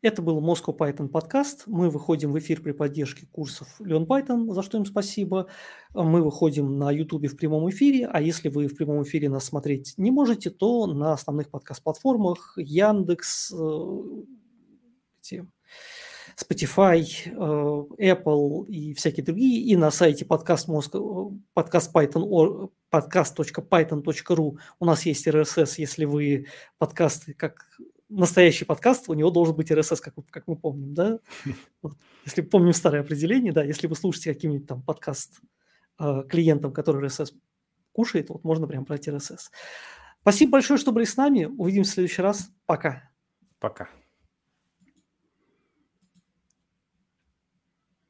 Это был Moscow Python подкаст. Мы выходим в эфир при поддержке курсов Learn Python, за что им спасибо. Мы выходим на YouTube в прямом эфире, а если вы в прямом эфире нас смотреть не можете, то на основных подкаст-платформах Яндекс, э, Spotify, э, Apple и всякие другие, и на сайте подкаст подкаст Python, podcast.python.ru у нас есть RSS, если вы подкасты как настоящий подкаст, у него должен быть RSS, как, как мы помним, да? Вот. Если помним старое определение, да, если вы слушаете каким-нибудь там подкаст э, клиентом, который RSS кушает, вот можно прям брать RSS. Спасибо большое, что были с нами. Увидимся в следующий раз. Пока. Пока.